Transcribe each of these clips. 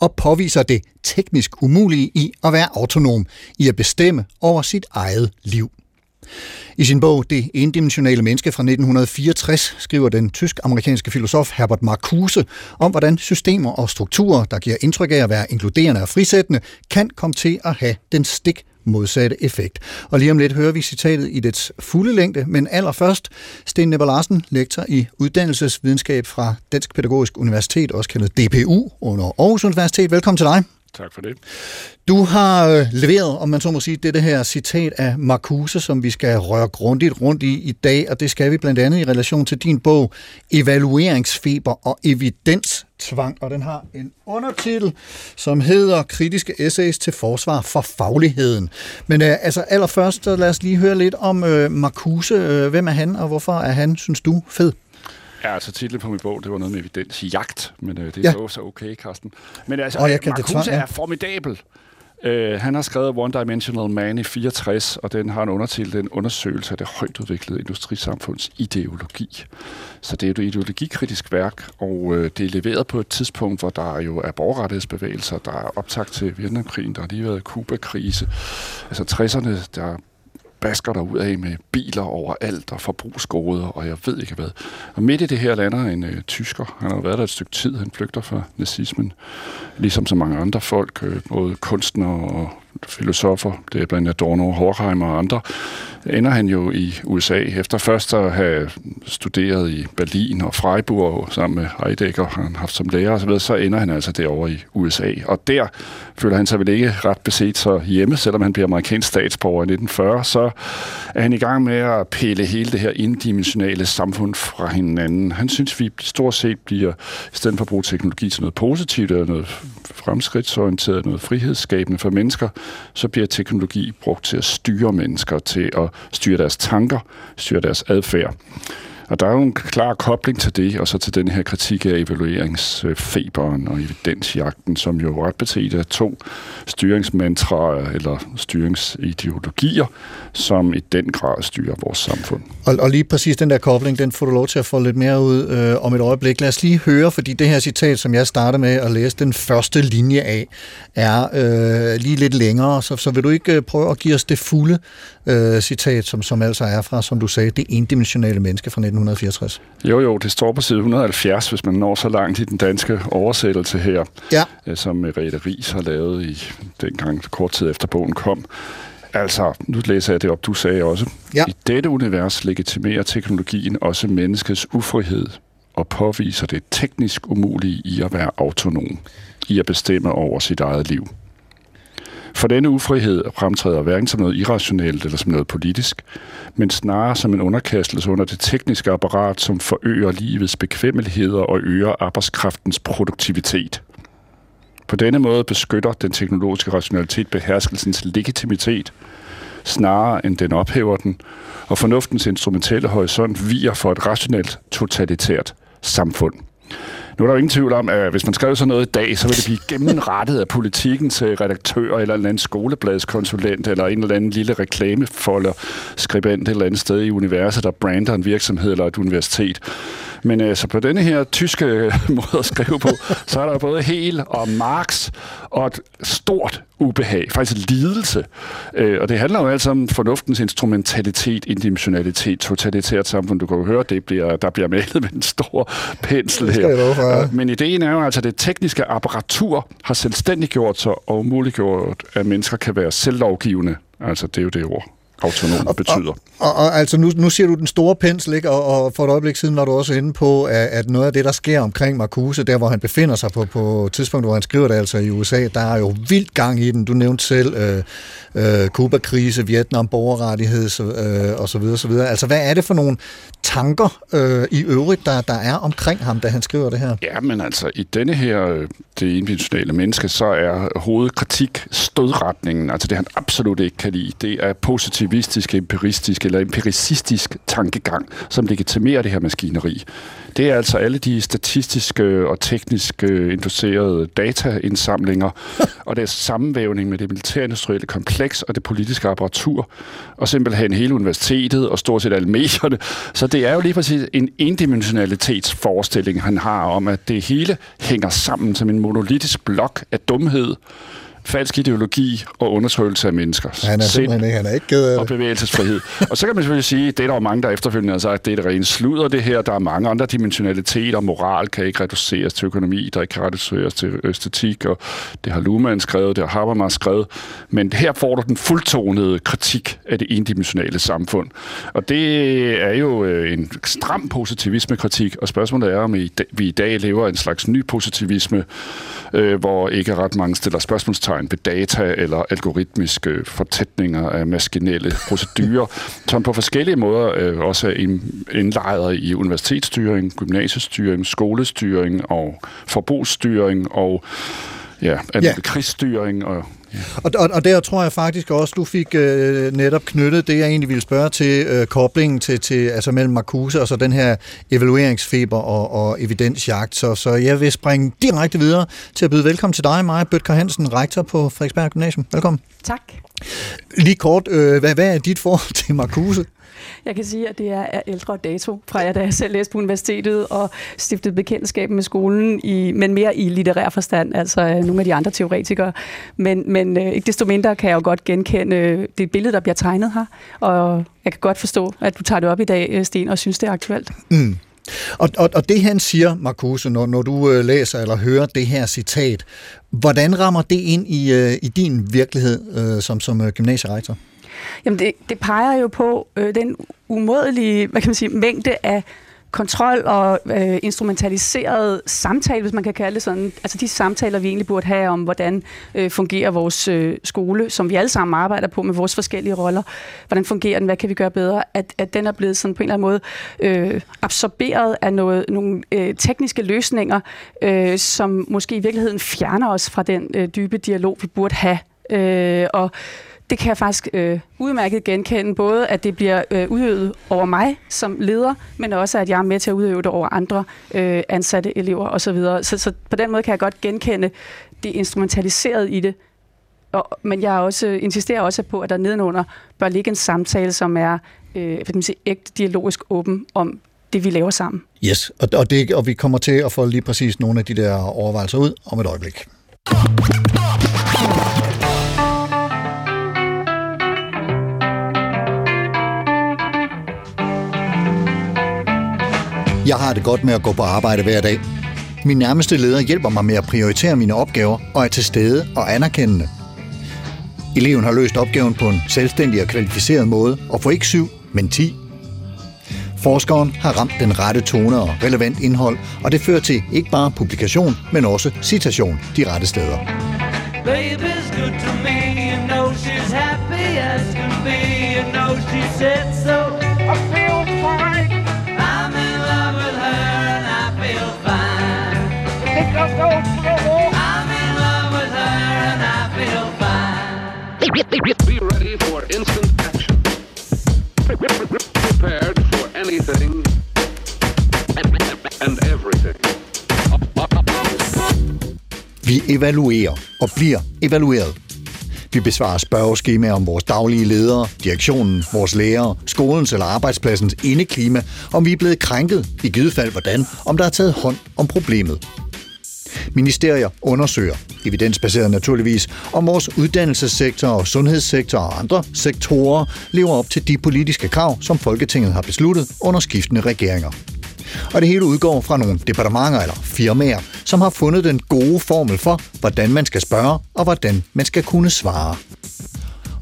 og påviser det teknisk umulige i at være autonom, i at bestemme over sit eget liv. I sin bog Det endimensionale menneske fra 1964 skriver den tysk-amerikanske filosof Herbert Marcuse om, hvordan systemer og strukturer, der giver indtryk af at være inkluderende og frisættende, kan komme til at have den stik modsatte effekt. Og lige om lidt hører vi citatet i dets fulde længde, men allerførst Sten Nepper Larsen, lektor i uddannelsesvidenskab fra Dansk Pædagogisk Universitet, også kaldet DPU under Aarhus Universitet. Velkommen til dig. Tak for det. Du har øh, leveret, om man så må sige, det, det her citat af Marcuse, som vi skal røre grundigt rundt i i dag, og det skal vi blandt andet i relation til din bog Evalueringsfeber og evidenstvang, og den har en undertitel, som hedder Kritiske essays til forsvar for fagligheden. Men øh, altså allerførst, så lad os lige høre lidt om øh, Marcuse. Øh, hvem er han, og hvorfor er han, synes du, fed? Ja, altså titlen på min bog, det var noget med evidens i jagt, men øh, det er ja. så okay, Carsten. Men altså, Åh, jeg kan- det Marcuse tvang, ja. er formidabel. Uh, han har skrevet One Dimensional Man i 64, og den har en undertitel, den undersøgelse af det højt udviklede industrisamfunds ideologi. Så det er et ideologikritisk værk, og uh, det er leveret på et tidspunkt, hvor der jo er borgerrettighedsbevægelser, der er optakt til Vietnamkrigen, der har lige været Kuba-krise. Altså 60'erne, der basker der ud af med biler overalt og forbrugsgoder, og jeg ved ikke hvad. Og midt i det her lander en øh, tysker. Han har været der et stykke tid. Han flygter fra nazismen. Ligesom så mange andre folk, øh, både kunstnere og filosofer. Det er blandt andet Adorno, Horkheimer og andre. Ender han jo i USA. Efter først at have studeret i Berlin og Freiburg sammen med Heidegger, han har haft som lærer osv., så ender han altså derovre i USA. Og der føler han sig vel ikke ret beset så hjemme, selvom han bliver amerikansk statsborger i 1940, så er han i gang med at pille hele det her indimensionale samfund fra hinanden. Han synes, vi stort set bliver, i stedet for at bruge teknologi til noget positivt, eller noget fremskridtsorienteret, noget frihedsskabende for mennesker, så bliver teknologi brugt til at styre mennesker, til at styre deres tanker, styre deres adfærd. Og der er jo en klar kobling til det, og så til den her kritik af evalueringsfeberen og evidensjagten, som jo ret beset er to styringsmantraer eller styringsideologier, som i den grad styrer vores samfund. Og, og lige præcis den der kobling, den får du lov til at få lidt mere ud øh, om et øjeblik. Lad os lige høre, fordi det her citat, som jeg starter med at læse den første linje af, er øh, lige lidt længere, så, så vil du ikke øh, prøve at give os det fulde øh, citat, som, som altså er fra, som du sagde, det endimensionale menneske fra 1964. Jo, jo, det står på side 170, hvis man når så langt i den danske oversættelse her, Ja. øh, som Merete Ries har lavet i dengang kort tid efter bogen kom. Altså, nu læser jeg det op, du sagde også. Ja. I dette univers legitimerer teknologien også menneskets ufrihed og påviser det teknisk umulige i at være autonom, i at bestemme over sit eget liv. For denne ufrihed fremtræder hverken som noget irrationelt eller som noget politisk, men snarere som en underkastelse under det tekniske apparat, som forøger livets bekvemmeligheder og øger arbejdskraftens produktivitet. På denne måde beskytter den teknologiske rationalitet beherskelsens legitimitet, snarere end den ophæver den, og fornuftens instrumentelle horisont viger for et rationelt, totalitært samfund. Nu er der jo ingen tvivl om, at hvis man skrev sådan noget i dag, så ville det blive gennemrettet af politikken til redaktør eller en eller anden skolebladskonsulent eller en eller anden lille reklamefolder skribent et eller andet sted i universet, der brander en virksomhed eller et universitet. Men øh, så på denne her tyske måde at skrive på, så er der både Hegel og Marx og et stort ubehag, faktisk lidelse. Øh, og det handler jo altså om fornuftens instrumentalitet, indimensionalitet, totalitært samfund. Du kan jo høre, det bliver, der bliver malet med en stor pensel her. ja. Øh, Men ideen er jo altså, at det tekniske apparatur har selvstændiggjort sig og umuliggjort, at mennesker kan være selvlovgivende. Altså, det er jo det ord, autonom betyder. Og, og altså nu, nu siger du den store pensel, ikke? Og, og for et øjeblik siden var du også inde på, at, at noget af det, der sker omkring Marcuse, der hvor han befinder sig på, på tidspunkt, hvor han skriver det altså i USA, der er jo vildt gang i den. Du nævnte selv øh, øh, Kuba-krise, Vietnam, borgerrettighed øh, og så videre. Altså hvad er det for nogle tanker øh, i øvrigt, der, der er omkring ham, da han skriver det her? Ja, men altså, i denne her øh, det individuelle menneske, så er hovedkritik stødretningen. Altså det, han absolut ikke kan lide, det er positivistisk, empiristisk eller empiricistisk tankegang, som legitimerer det her maskineri. Det er altså alle de statistiske og tekniske inducerede dataindsamlinger, og det er sammenvævning med det militærindustrielle kompleks og det politiske apparatur, og simpelthen hele universitetet og stort set alle medierne. Så det er jo lige præcis en endimensionalitetsforestilling, han har om, at det hele hænger sammen som en monolitisk blok af dumhed, falsk ideologi og undertrykkelse af mennesker. Han er simpelthen ikke, han er ikke ked af og bevægelsesfrihed. og så kan man selvfølgelig sige, det er der jo mange, der efterfølgende har sagt, at det er det rene sludder, det her. Der er mange andre dimensionaliteter. Moral kan ikke reduceres til økonomi, der ikke kan reduceres til æstetik, og det har Luhmann skrevet, det har Habermas skrevet. Men her får du den fuldtonede kritik af det endimensionale samfund. Og det er jo øh, en stram positivisme-kritik, og spørgsmålet er, om vi i dag lever en slags ny positivisme, øh, hvor ikke ret mange stiller spørgsmålstegn ved data eller algoritmiske fortætninger af maskinelle procedurer, som på forskellige måder øh, også er indlejret i universitetsstyring, gymnasiestyring, skolestyring og forbrugsstyring og ja, ja. krigsstyring og. Og, og, og der tror jeg faktisk også, du fik øh, netop knyttet det, jeg egentlig ville spørge til, øh, koblingen til, til, altså mellem Marcuse og så den her evalueringsfeber og, og evidensjagt. Så, så jeg vil springe direkte videre til at byde velkommen til dig, Maja Bøtker Hansen, rektor på Frederiksberg Gymnasium. Velkommen. Tak. Lige kort, øh, hvad, hvad er dit forhold til Marcuse? Jeg kan sige, at det er ældre dato fra jeg, da jeg selv læste på universitetet og stiftede bekendtskab med skolen, i, men mere i litterær forstand, altså øh, nogle af de andre teoretikere. Men, men øh, ikke desto mindre kan jeg jo godt genkende øh, det billede, der bliver tegnet her, og jeg kan godt forstå, at du tager det op i dag, Sten, og synes, det er aktuelt. Mm. Og, og, og det han siger, Marcuse, når, når du øh, læser eller hører det her citat, hvordan rammer det ind i, øh, i din virkelighed øh, som, som øh, gymnasierektor? Jamen det, det peger jo på øh, den umådelige hvad kan man sige, mængde af kontrol og øh, instrumentaliseret samtale, hvis man kan kalde det sådan. Altså de samtaler, vi egentlig burde have om, hvordan øh, fungerer vores øh, skole, som vi alle sammen arbejder på med vores forskellige roller. Hvordan fungerer den? Hvad kan vi gøre bedre? At, at den er blevet sådan på en eller anden måde øh, absorberet af noget, nogle øh, tekniske løsninger, øh, som måske i virkeligheden fjerner os fra den øh, dybe dialog, vi burde have. Øh, og det kan jeg faktisk øh, udmærket genkende, både at det bliver øh, udøvet over mig som leder, men også at jeg er med til at udøve det over andre øh, ansatte elever osv. Så, så, så på den måde kan jeg godt genkende det instrumentaliseret i det. Og, men jeg også, insisterer også på, at der nedenunder bør ligge en samtale, som er øh, for sige, ægte dialogisk åben om det, vi laver sammen. Yes, og, og, det, og vi kommer til at få lige præcis nogle af de der overvejelser ud om et øjeblik. Jeg har det godt med at gå på arbejde hver dag. Min nærmeste leder hjælper mig med at prioritere mine opgaver og er til stede og anerkendende. Eleven har løst opgaven på en selvstændig og kvalificeret måde og får ikke syv, men 10. Forskeren har ramt den rette tone og relevant indhold, og det fører til ikke bare publikation, men også citation de rette steder. Baby's good to Be ready for instant action. Prepared for anything and everything. Vi evaluerer og bliver evalueret. Vi besvarer spørgeskemaer om vores daglige ledere, direktionen, vores lærere, skolens eller arbejdspladsens indeklima, om vi er blevet krænket, i givet fald hvordan, om der er taget hånd om problemet. Ministerier undersøger, evidensbaseret naturligvis, om vores uddannelsessektor og sundhedssektor og andre sektorer lever op til de politiske krav, som Folketinget har besluttet under skiftende regeringer. Og det hele udgår fra nogle departementer eller firmaer, som har fundet den gode formel for, hvordan man skal spørge og hvordan man skal kunne svare.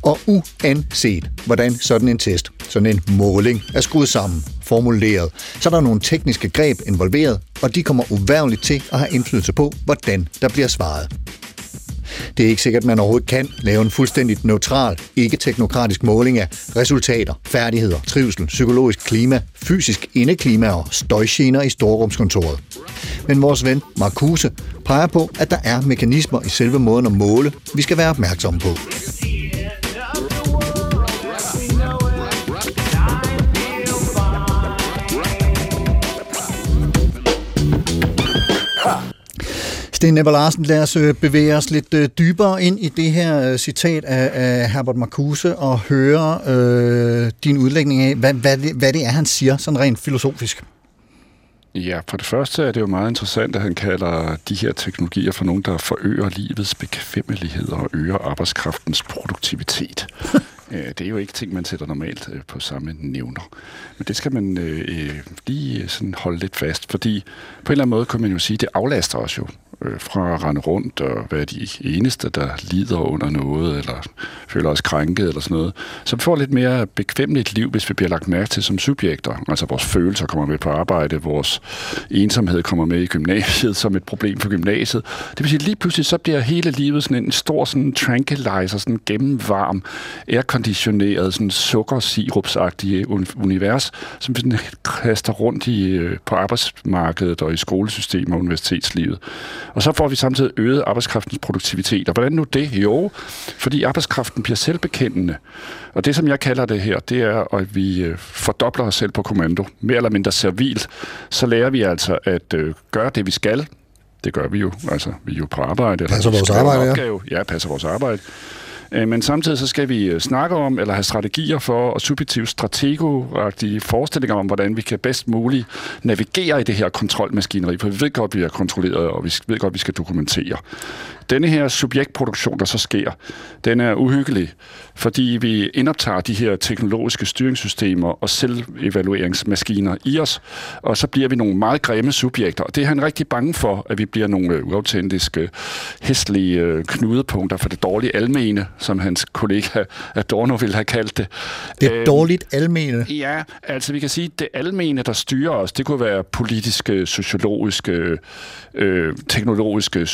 Og uanset hvordan sådan en test, sådan en måling er skruet sammen, formuleret, så er der nogle tekniske greb involveret, og de kommer uværligt til at have indflydelse på, hvordan der bliver svaret. Det er ikke sikkert, at man overhovedet kan lave en fuldstændigt neutral, ikke-teknokratisk måling af resultater, færdigheder, trivsel, psykologisk klima, fysisk indeklima og støjgener i storrumskontoret. Men vores ven Marcuse peger på, at der er mekanismer i selve måden at måle, vi skal være opmærksomme på. Sten Nepper Larsen, lad os øh, bevæge os lidt øh, dybere ind i det her øh, citat af, af Herbert Marcuse og høre øh, din udlægning af, hvad, hvad, det, hvad det er, han siger, sådan rent filosofisk. Ja, for det første er det jo meget interessant, at han kalder de her teknologier for nogen, der forøger livets bekvemmelighed og øger arbejdskraftens produktivitet. Øh, det er jo ikke ting, man sætter normalt øh, på samme nævner. Men det skal man øh, øh lige sådan holde lidt fast, fordi på en eller anden måde kan man jo sige, at det aflaster os jo øh, fra at rende rundt og være de eneste, der lider under noget, eller føler os krænket eller sådan noget. Så vi får lidt mere bekvemmeligt liv, hvis vi bliver lagt mærke til som subjekter. Altså vores følelser kommer med på arbejde, vores ensomhed kommer med i gymnasiet som et problem for gymnasiet. Det vil sige, lige pludselig så bliver hele livet sådan en stor sådan tranquilizer, sådan gennemvarm, airconditioneret, sådan sukkersirupsagtig univers, som vi sådan kaster rundt i, øh, på arbejdsmarkedet og i skolesystemet og universitetslivet. Og så får vi samtidig øget arbejdskraftens produktivitet. Og hvordan nu det? Jo, fordi arbejdskraften bliver selvbekendende. Og det, som jeg kalder det her, det er, at vi øh, fordobler os selv på kommando. Mere eller mindre servilt. Så lærer vi altså at øh, gøre det, vi skal. Det gør vi jo. Altså, vi er jo på arbejde. Passer vores arbejde, opgave. ja. Ja, passer vores arbejde. Øh, men samtidig så skal vi øh, snakke om, eller have strategier for, og subjektivt stratego forestillinger om, hvordan vi kan bedst muligt navigere i det her kontrolmaskineri, for vi ved godt, at vi er kontrolleret, og vi ved godt, at vi skal dokumentere. Denne her subjektproduktion, der så sker, den er uhyggelig, fordi vi indoptager de her teknologiske styringssystemer og selvevalueringsmaskiner i os, og så bliver vi nogle meget grimme subjekter. Og det er han rigtig bange for, at vi bliver nogle øh, uautentiske, hestlige øh, knudepunkter for det dårlige almene, som hans kollega Adorno ville have kaldt det. Det er øhm, dårligt almene? Ja, altså vi kan sige, at det almene, der styrer os, det kunne være politiske, sociologiske, øh, teknologiske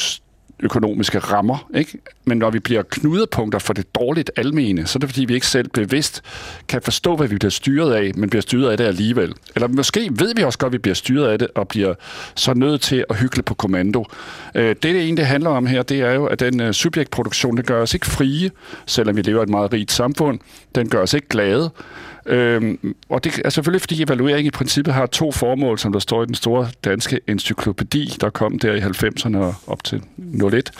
økonomiske rammer. Ikke? Men når vi bliver knudepunkter for det dårligt almene, så er det fordi, vi ikke selv bevidst kan forstå, hvad vi bliver styret af, men bliver styret af det alligevel. Eller måske ved vi også godt, at vi bliver styret af det, og bliver så nødt til at hykle på kommando. Øh, det, det egentlig handler om her, det er jo, at den øh, subjektproduktion, det gør os ikke frie, selvom vi lever i et meget rigt samfund. Den gør os ikke glade. Øhm, og det er selvfølgelig, fordi evaluering i princippet har to formål, som der står i den store danske encyklopædi, der kom der i 90'erne og op til 01,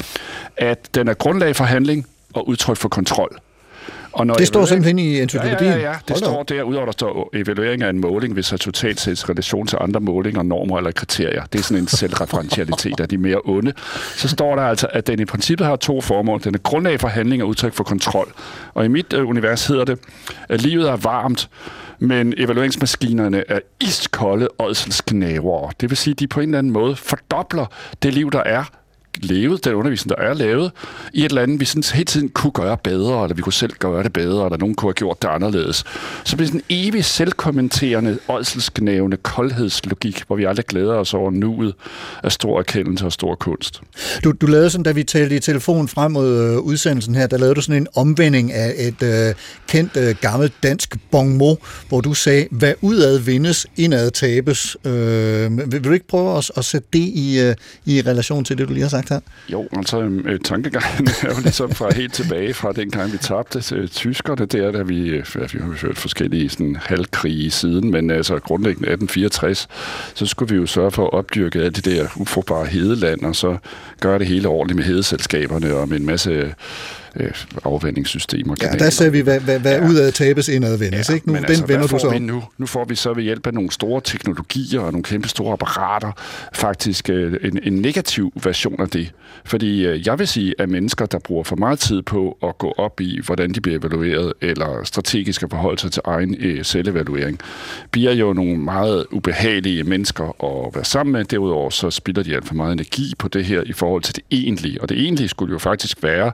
at den er grundlag for handling og udtryk for kontrol. Og når det står simpelthen i encyklopædien? Ja, ja, ja. Det står der, udover der står evaluering af en måling, hvis totalt sættes relation til andre målinger, normer eller kriterier. Det er sådan en selvreferentialitet af de mere onde. Så står der altså, at den i princippet har to formål. Den er grundlag for handling og udtryk for kontrol. Og i mit uh, univers hedder det, at livet er varmt, men evalueringsmaskinerne er iskolde ådselsknævere. Det vil sige, at de på en eller anden måde fordobler det liv, der er, levet, den undervisning, der er lavet, i et eller andet, vi sådan hele tiden kunne gøre bedre, eller vi kunne selv gøre det bedre, eller nogen kunne have gjort det anderledes. Så bliver det sådan en evig selvkommenterende, ådselsknævende koldhedslogik, hvor vi aldrig glæder os over nuet af stor erkendelse og stor kunst. Du, du lavede sådan, da vi talte i telefon frem mod øh, udsendelsen her, der lavede du sådan en omvending af et øh, kendt øh, gammelt dansk bon mot, hvor du sagde, hvad udad vindes, indad tabes. Øh, vil, vil du ikke prøve at, at sætte det i, øh, i relation til det, du lige har sagt? Sagt her? Jo, altså øhm, øh, tankegangen er jo ligesom fra helt tilbage fra dengang vi tabte øh, tyskerne der, da vi, øh, vi har hørt forskellige sådan, halvkrige siden, men altså grundlæggende 1864, så skulle vi jo sørge for at opdyrke alt det der ufrugtbare hedeland, og så gøre det hele ordentligt med hedeselskaberne og med en masse øh, afvendingssystemer. Ja, der ser vi, hvad, hvad, hvad ja. udad tabes, indad vendes. Ja, ikke? Nu, den altså, vender du så vi nu? Nu får vi så ved hjælp af nogle store teknologier og nogle kæmpe store apparater faktisk øh, en, en negativ version af det. Fordi øh, jeg vil sige, at mennesker, der bruger for meget tid på at gå op i, hvordan de bliver evalueret, eller strategisk at forholde sig til egen øh, selvevaluering, bliver jo nogle meget ubehagelige mennesker at være sammen med. Derudover så spilder de alt for meget energi på det her i forhold til det egentlige. Og det egentlige skulle jo faktisk være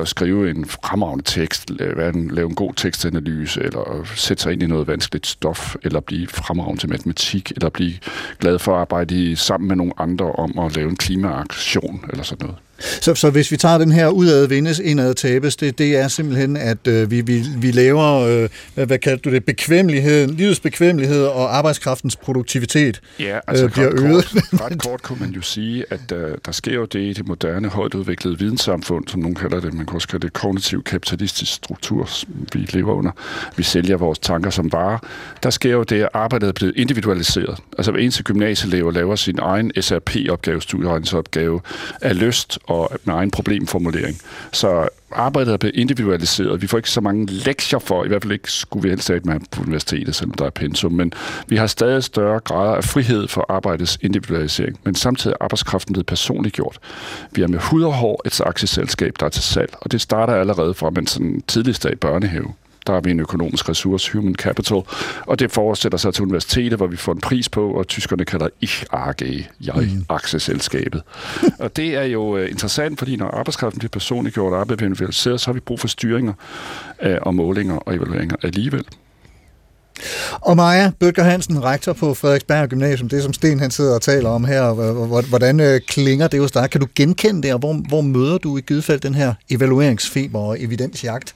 at skrive en fremragende tekst, øh, lave en, lave en god tekstanalyse, eller sætte sig ind i noget vanskeligt stof, eller blive fremragende til matematik, eller blive glad for at arbejde i, sammen med nogle andre om at lave en klimaaktion, eller sådan noget. Så, så hvis vi tager den her udad vindes, indad tabes, det, det er simpelthen, at øh, vi, vi, vi laver, øh, hvad, hvad kalder du det, bekvemmeligheden, livets bekvemmelighed og arbejdskraftens produktivitet ja, altså øh, bliver ret øget. Kort, ret kort kunne man jo sige, at øh, der sker jo det i det moderne, højt udviklede videnssamfund, som nogen kalder det, man kan også kalde det kognitiv kapitalistisk struktur, som vi lever under. Vi sælger vores tanker som varer. Der sker jo det, at arbejdet er blevet individualiseret. Altså hver eneste gymnasieelev laver sin egen SRP-opgave, studieregningsopgave, af lyst og med egen problemformulering. Så arbejdet er blevet individualiseret. Vi får ikke så mange lektier for, i hvert fald ikke skulle vi helst have med på universitetet, selvom der er pensum, men vi har stadig større grader af frihed for arbejdets individualisering, men samtidig er arbejdskraften blevet personligt gjort. Vi er med hud og hår et aktieselskab, der er til salg, og det starter allerede fra man sådan tidligst i børnehave der har vi en økonomisk ressource, human capital, og det fortsætter sig til universitetet, hvor vi får en pris på, og tyskerne kalder Ich AG, jeg, mm. aktieselskabet. og det er jo uh, interessant, fordi når arbejdskraften bliver personligt gjort og arbejdet så har vi brug for styringer uh, og målinger og evalueringer alligevel. Og Maja Bøtger Hansen, rektor på Frederiksberg Gymnasium, det som Sten han sidder og taler om her, hvordan øh, klinger det hos dig? Kan du genkende det, og hvor, hvor møder du i givet fald den her evalueringsfeber og evidensjagt?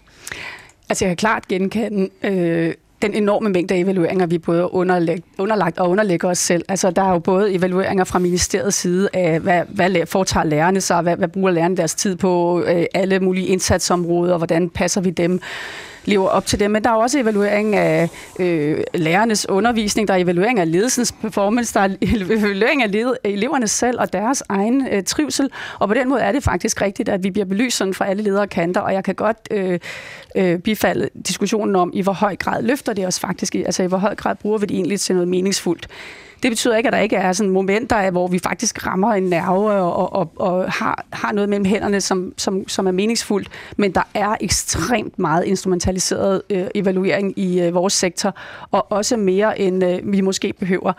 Altså jeg kan klart genkende øh, den enorme mængde af evalueringer, vi både underlæg, underlagt og underlægger os selv. Altså der er jo både evalueringer fra ministeriets side af, hvad, hvad foretager lærerne sig, hvad, hvad bruger lærerne deres tid på, øh, alle mulige indsatsområder, hvordan passer vi dem lever op til det. Men der er også evaluering af øh, lærernes undervisning, der er evaluering af ledelsens performance, der er evaluering af led, eleverne selv og deres egen øh, trivsel. Og på den måde er det faktisk rigtigt, at vi bliver belyst sådan fra alle ledere kanter, og jeg kan godt øh, øh, bifalde diskussionen om, i hvor høj grad løfter det os faktisk, altså i hvor høj grad bruger vi det egentlig til noget meningsfuldt. Det betyder ikke, at der ikke er sådan momenter, hvor vi faktisk rammer en nerve og, og, og har, har noget mellem hænderne, som, som, som er meningsfuldt. Men der er ekstremt meget instrumentaliseret øh, evaluering i øh, vores sektor, og også mere, end øh, vi måske behøver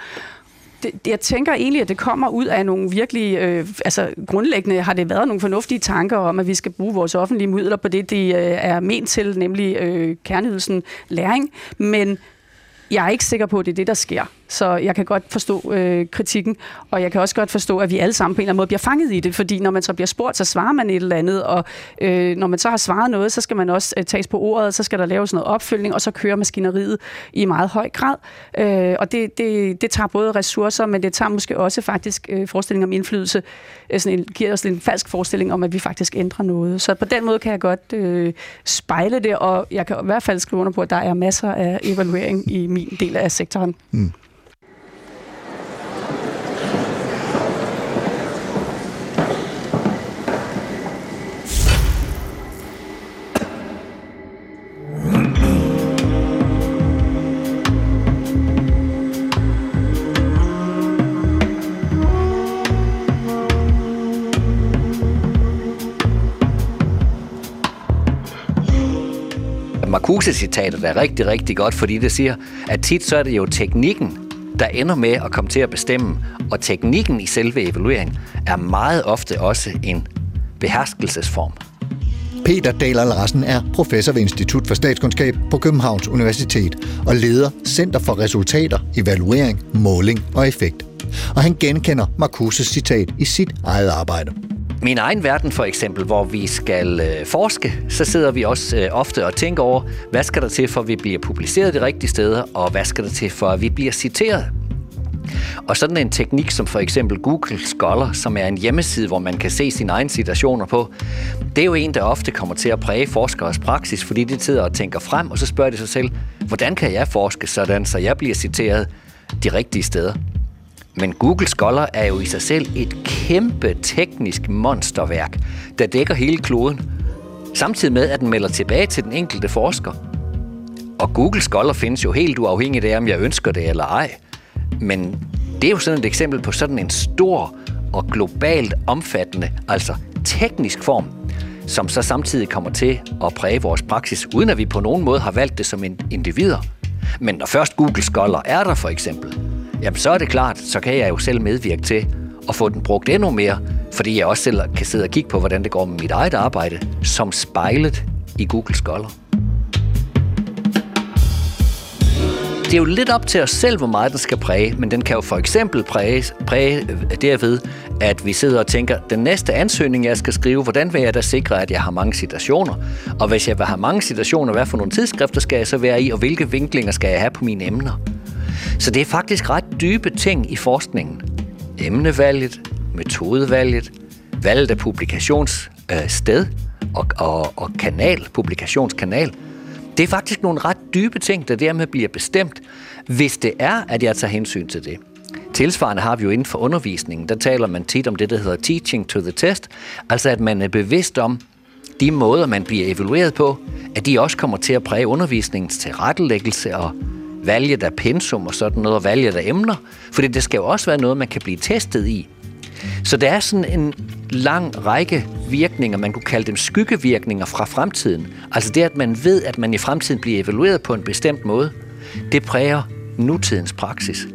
det, jeg tænker egentlig, at det kommer ud af nogle virkelig, øh, altså grundlæggende har det været nogle fornuftige tanker om, at vi skal bruge vores offentlige midler på det, de øh, er ment til, nemlig øh, kerneydelsen læring. Men jeg er ikke sikker på, at det er det, der sker. Så jeg kan godt forstå øh, kritikken, og jeg kan også godt forstå, at vi alle sammen på en eller anden måde bliver fanget i det, fordi når man så bliver spurgt, så svarer man et eller andet, og øh, når man så har svaret noget, så skal man også øh, tages på ordet, så skal der laves noget opfølgning, og så kører maskineriet i meget høj grad. Øh, og det, det, det tager både ressourcer, men det tager måske også faktisk øh, forestilling om indflydelse, øh, sådan en, giver os en falsk forestilling om, at vi faktisk ændrer noget. Så på den måde kan jeg godt øh, spejle det, og jeg kan i hvert fald skrive under på, at der er masser af evaluering i min del af sektoren. Mm. Marcuse-citatet er rigtig, rigtig godt, fordi det siger, at tit så er det jo teknikken, der ender med at komme til at bestemme, og teknikken i selve evaluering er meget ofte også en beherskelsesform. Peter Dahl Larsen er professor ved Institut for Statskundskab på Københavns Universitet og leder Center for Resultater, Evaluering, Måling og Effekt. Og han genkender Marcuses citat i sit eget arbejde min egen verden for eksempel, hvor vi skal øh, forske, så sidder vi også øh, ofte og tænker over, hvad skal der til for, at vi bliver publiceret de rigtige steder, og hvad skal der til for, at vi bliver citeret. Og sådan en teknik som for eksempel Google Scholar, som er en hjemmeside, hvor man kan se sine egne citationer på, det er jo en, der ofte kommer til at præge forskeres praksis, fordi de sidder og tænker frem, og så spørger de sig selv, hvordan kan jeg forske sådan, så jeg bliver citeret de rigtige steder? Men Google Scholar er jo i sig selv et kæmpe teknisk monsterværk, der dækker hele kloden, samtidig med, at den melder tilbage til den enkelte forsker. Og Google Scholar findes jo helt uafhængigt af, om jeg ønsker det eller ej. Men det er jo sådan et eksempel på sådan en stor og globalt omfattende, altså teknisk form, som så samtidig kommer til at præge vores praksis, uden at vi på nogen måde har valgt det som individer. Men når først Google Scholar er der for eksempel, jamen så er det klart, så kan jeg jo selv medvirke til at få den brugt endnu mere, fordi jeg også selv kan sidde og kigge på, hvordan det går med mit eget arbejde, som spejlet i Google Scholar. det er jo lidt op til os selv, hvor meget den skal præge, men den kan jo for eksempel præge, præge øh, derved, at vi sidder og tænker, den næste ansøgning, jeg skal skrive, hvordan vil jeg da sikre, at jeg har mange citationer? Og hvis jeg vil have mange citationer, hvad for nogle tidsskrifter skal jeg så være i, og hvilke vinklinger skal jeg have på mine emner? Så det er faktisk ret dybe ting i forskningen. Emnevalget, metodevalget, valget af publikationssted øh, og, og, og kanal, publikationskanal – det er faktisk nogle ret dybe ting, der dermed bliver bestemt, hvis det er, at jeg tager hensyn til det. Tilsvarende har vi jo inden for undervisningen, der taler man tit om det, der hedder teaching to the test, altså at man er bevidst om de måder, man bliver evalueret på, at de også kommer til at præge undervisningens tilrettelæggelse og valget af pensum og sådan noget, og valget af emner, fordi det skal jo også være noget, man kan blive testet i. Så der er sådan en lang række virkninger, man kunne kalde dem skyggevirkninger fra fremtiden. Altså det, at man ved, at man i fremtiden bliver evalueret på en bestemt måde, det præger nutidens praksis.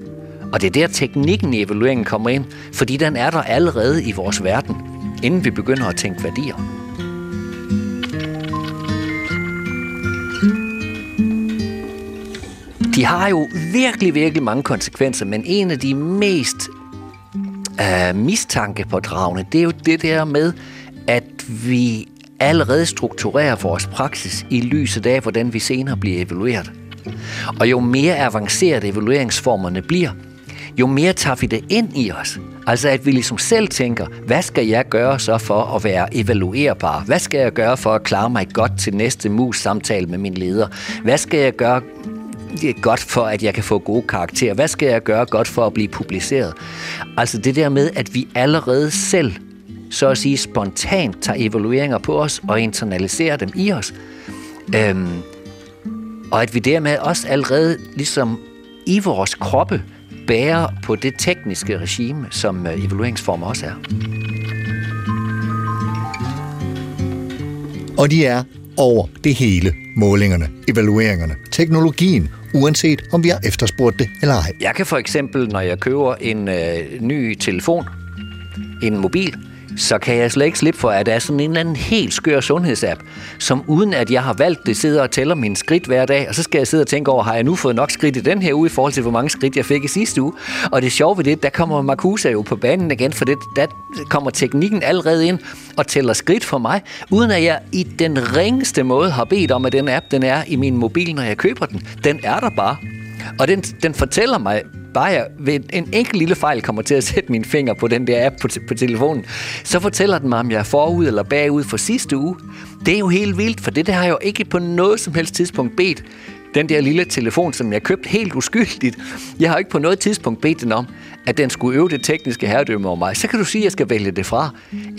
Og det er der teknikken i evalueringen kommer ind, fordi den er der allerede i vores verden, inden vi begynder at tænke værdier. De har jo virkelig, virkelig mange konsekvenser, men en af de mest øh, uh, mistankepådragende, det er jo det der med, at vi allerede strukturerer vores praksis i lyset af, hvordan vi senere bliver evalueret. Og jo mere avanceret evalueringsformerne bliver, jo mere tager vi det ind i os. Altså at vi ligesom selv tænker, hvad skal jeg gøre så for at være evaluerbar? Hvad skal jeg gøre for at klare mig godt til næste mus samtale med min leder? Hvad skal jeg gøre godt for, at jeg kan få gode karakterer? Hvad skal jeg gøre godt for at blive publiceret? Altså det der med, at vi allerede selv, så at sige spontant, tager evalueringer på os og internaliserer dem i os. Øhm, og at vi dermed også allerede ligesom i vores kroppe bærer på det tekniske regime, som øh, evalueringsformer også er. Og de er over det hele. Målingerne, evalueringerne, teknologien, uanset om vi har efterspurgt det eller ej. Jeg kan for eksempel, når jeg køber en øh, ny telefon, en mobil, så kan jeg slet ikke slippe for, at der er sådan en eller anden helt skør sundhedsapp, som uden at jeg har valgt det, sidder og tæller mine skridt hver dag, og så skal jeg sidde og tænke over, har jeg nu fået nok skridt i den her uge i forhold til, hvor mange skridt jeg fik i sidste uge? Og det sjove ved det, der kommer Marcusa jo på banen igen, for det, der kommer teknikken allerede ind og tæller skridt for mig, uden at jeg i den ringeste måde har bedt om, at den app, den er i min mobil, når jeg køber den. Den er der bare. Og den, den fortæller mig, bare jeg ved en enkelt lille fejl kommer til at sætte min finger på den der app på, på telefonen, så fortæller den mig, om jeg er forud eller bagud for sidste uge. Det er jo helt vildt, for det der har jeg jo ikke på noget som helst tidspunkt bedt den der lille telefon, som jeg købte helt uskyldigt. Jeg har ikke på noget tidspunkt bedt den om, at den skulle øve det tekniske herredømme over mig. Så kan du sige, at jeg skal vælge det fra.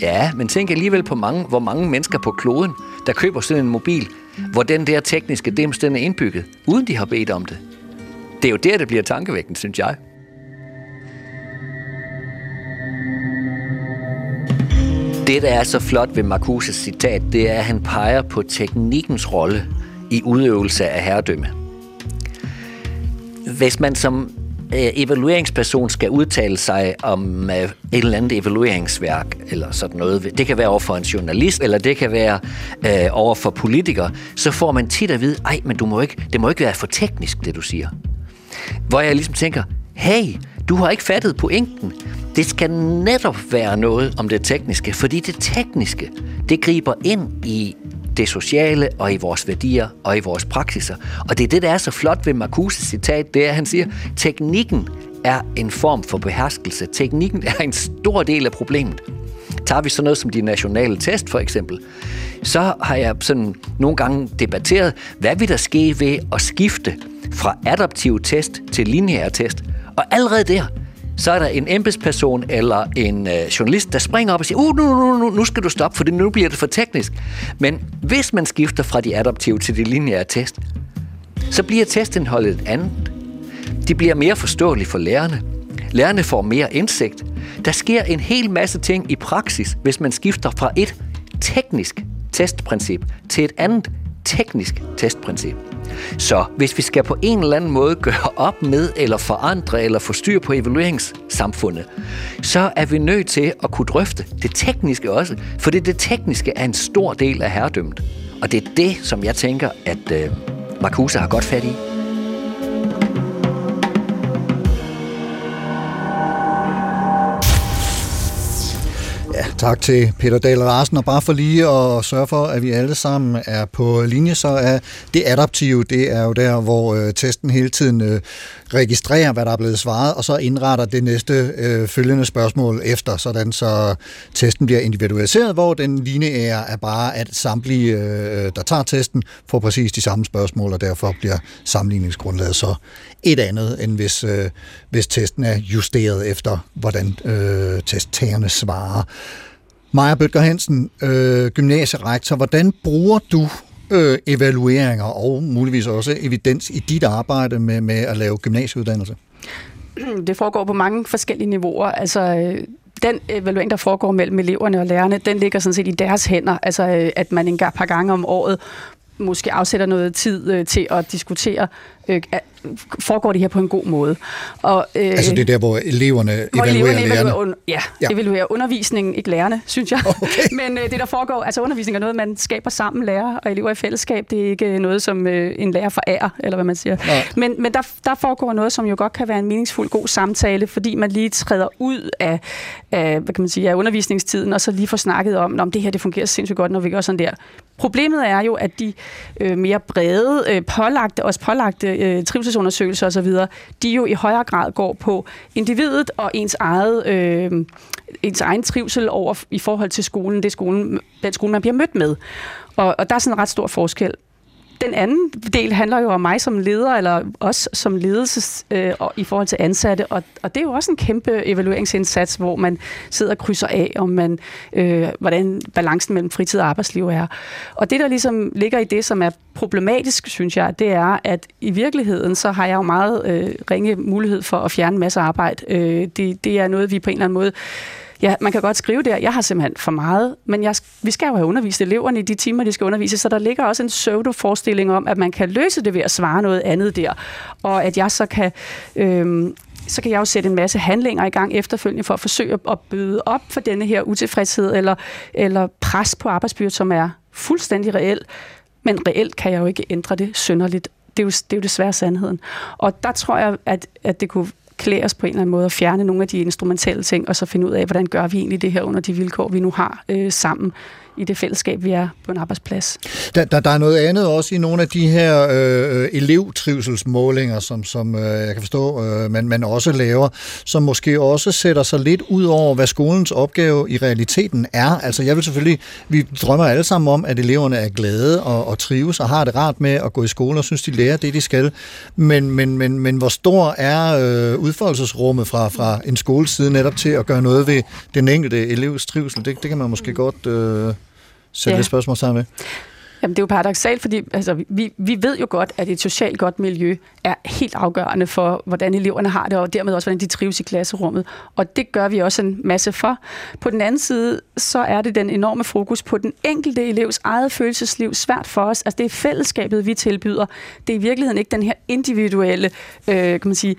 Ja, men tænk alligevel på, mange, hvor mange mennesker på kloden, der køber sådan en mobil, hvor den der tekniske dims, den er indbygget, uden de har bedt om det. Det er jo der, det bliver tankevækkende, synes jeg. Det, der er så flot ved Marcuses citat, det er, at han peger på teknikkens rolle i udøvelse af herredømme. Hvis man som øh, evalueringsperson skal udtale sig om øh, et eller andet evalueringsværk eller sådan noget, det kan være over for en journalist, eller det kan være øh, over for politikere, så får man tit at vide, ej, men du må ikke, det må ikke være for teknisk, det du siger. Hvor jeg ligesom tænker, hey, du har ikke fattet pointen. Det skal netop være noget om det tekniske, fordi det tekniske, det griber ind i det sociale og i vores værdier og i vores praksiser. Og det er det, der er så flot ved Marcuses citat, det er, at han siger, teknikken er en form for beherskelse. Teknikken er en stor del af problemet. Tager vi så noget som de nationale test for eksempel, så har jeg sådan nogle gange debatteret, hvad vil der ske ved at skifte fra adaptiv test til lineær test. Og allerede der, så er der en embedsperson eller en øh, journalist, der springer op og siger, uh, nu, nu, nu, nu skal du stoppe, for nu bliver det for teknisk. Men hvis man skifter fra de adaptive til de lineære test, så bliver testindholdet et andet. De bliver mere forståelige for lærerne. Lærerne får mere indsigt. Der sker en hel masse ting i praksis, hvis man skifter fra et teknisk testprincip til et andet teknisk testprincip. Så hvis vi skal på en eller anden måde gøre op med, eller forandre, eller få styr på evalueringssamfundet, så er vi nødt til at kunne drøfte det tekniske også, for det, det tekniske er en stor del af herredømmet. Og det er det, som jeg tænker, at øh, Marcuse har godt fat i. tak til Peter Dahl Larsen, og bare for lige at sørge for, at vi alle sammen er på linje, så er det adaptive, det er jo der, hvor øh, testen hele tiden øh, registrerer, hvad der er blevet svaret, og så indretter det næste øh, følgende spørgsmål efter, sådan så testen bliver individualiseret, hvor den lineære er bare, at samtlige, øh, øh der tager testen, får præcis de samme spørgsmål, og derfor bliver sammenligningsgrundlaget så et andet, end hvis, øh, hvis testen er justeret efter, hvordan øh, testtagerne svarer. Maja Bøtger Hansen, øh, gymnasierektor, hvordan bruger du øh, evalueringer og muligvis også evidens i dit arbejde med, med at lave gymnasieuddannelse? Det foregår på mange forskellige niveauer. Altså, øh, den evaluering, der foregår mellem eleverne og lærerne, den ligger sådan set i deres hænder. Altså, øh, at man en gang par gange om året måske afsætter noget tid øh, til at diskutere, øh, foregår det her på en god måde. Og, øh, altså det er der, hvor eleverne hvor evaluerer eleverne lærerne? Un- ja, ja, evaluerer undervisningen, ikke lærerne, synes jeg. Okay. Men øh, det, der foregår, altså undervisning er noget, man skaber sammen, lærer og elever i fællesskab. Det er ikke noget, som øh, en lærer forærer, eller hvad man siger. Ja. Men, men der, der foregår noget, som jo godt kan være en meningsfuld god samtale, fordi man lige træder ud af, af, hvad kan man sige, af undervisningstiden, og så lige får snakket om, om det her det fungerer sindssygt godt, når vi gør sådan der. Problemet er jo, at de øh, mere brede, øh, pålagte, også pålagte øh, trivselsundersøgelser osv., de jo i højere grad går på individet og ens eget øh, ens egen trivsel over i forhold til skolen, det skolen, den skole, man bliver mødt med. Og, og der er sådan en ret stor forskel den anden del handler jo om mig som leder, eller os som ledelses øh, i forhold til ansatte, og, og det er jo også en kæmpe evalueringsindsats, hvor man sidder og krydser af, om man, øh, hvordan balancen mellem fritid og arbejdsliv er. Og det, der ligesom ligger i det, som er problematisk, synes jeg, det er, at i virkeligheden, så har jeg jo meget øh, ringe mulighed for at fjerne en masse arbejde. Øh, det, det er noget, vi på en eller anden måde ja, man kan godt skrive der, jeg har simpelthen for meget, men jeg, vi skal jo have undervist eleverne i de timer, de skal undervise, så der ligger også en pseudo-forestilling om, at man kan løse det ved at svare noget andet der, og at jeg så kan... Øhm, så kan jeg jo sætte en masse handlinger i gang efterfølgende for at forsøge at bøde op for denne her utilfredshed eller, eller pres på arbejdsbyrdet, som er fuldstændig reelt. Men reelt kan jeg jo ikke ændre det synderligt. Det er jo, det er jo desværre sandheden. Og der tror jeg, at, at det kunne klæde os på en eller anden måde at fjerne nogle af de instrumentelle ting, og så finde ud af, hvordan gør vi egentlig det her under de vilkår, vi nu har øh, sammen i det fællesskab, vi er på en arbejdsplads. Der, der, der er noget andet også i nogle af de her øh, øh, elevtrivselsmålinger, som, som øh, jeg kan forstå, øh, man, man også laver, som måske også sætter sig lidt ud over, hvad skolens opgave i realiteten er. Altså jeg vil selvfølgelig, vi drømmer alle sammen om, at eleverne er glade og, og trives og har det rart med at gå i skole og synes, de lærer det, de skal. Men, men, men, men hvor stor er øh, udfoldelsesrummet fra, fra en skoleside netop til at gøre noget ved den enkelte elevs trivsel? Det, det kan man måske godt... Øh, sætte ja. det spørgsmål sammen med? Jamen, det er jo paradoxalt, fordi altså, vi, vi ved jo godt, at et socialt godt miljø er helt afgørende for, hvordan eleverne har det, og dermed også, hvordan de trives i klasserummet. Og det gør vi også en masse for. På den anden side, så er det den enorme fokus på den enkelte elevs eget følelsesliv svært for os. Altså, det er fællesskabet, vi tilbyder. Det er i virkeligheden ikke den her individuelle øh, kan man sige,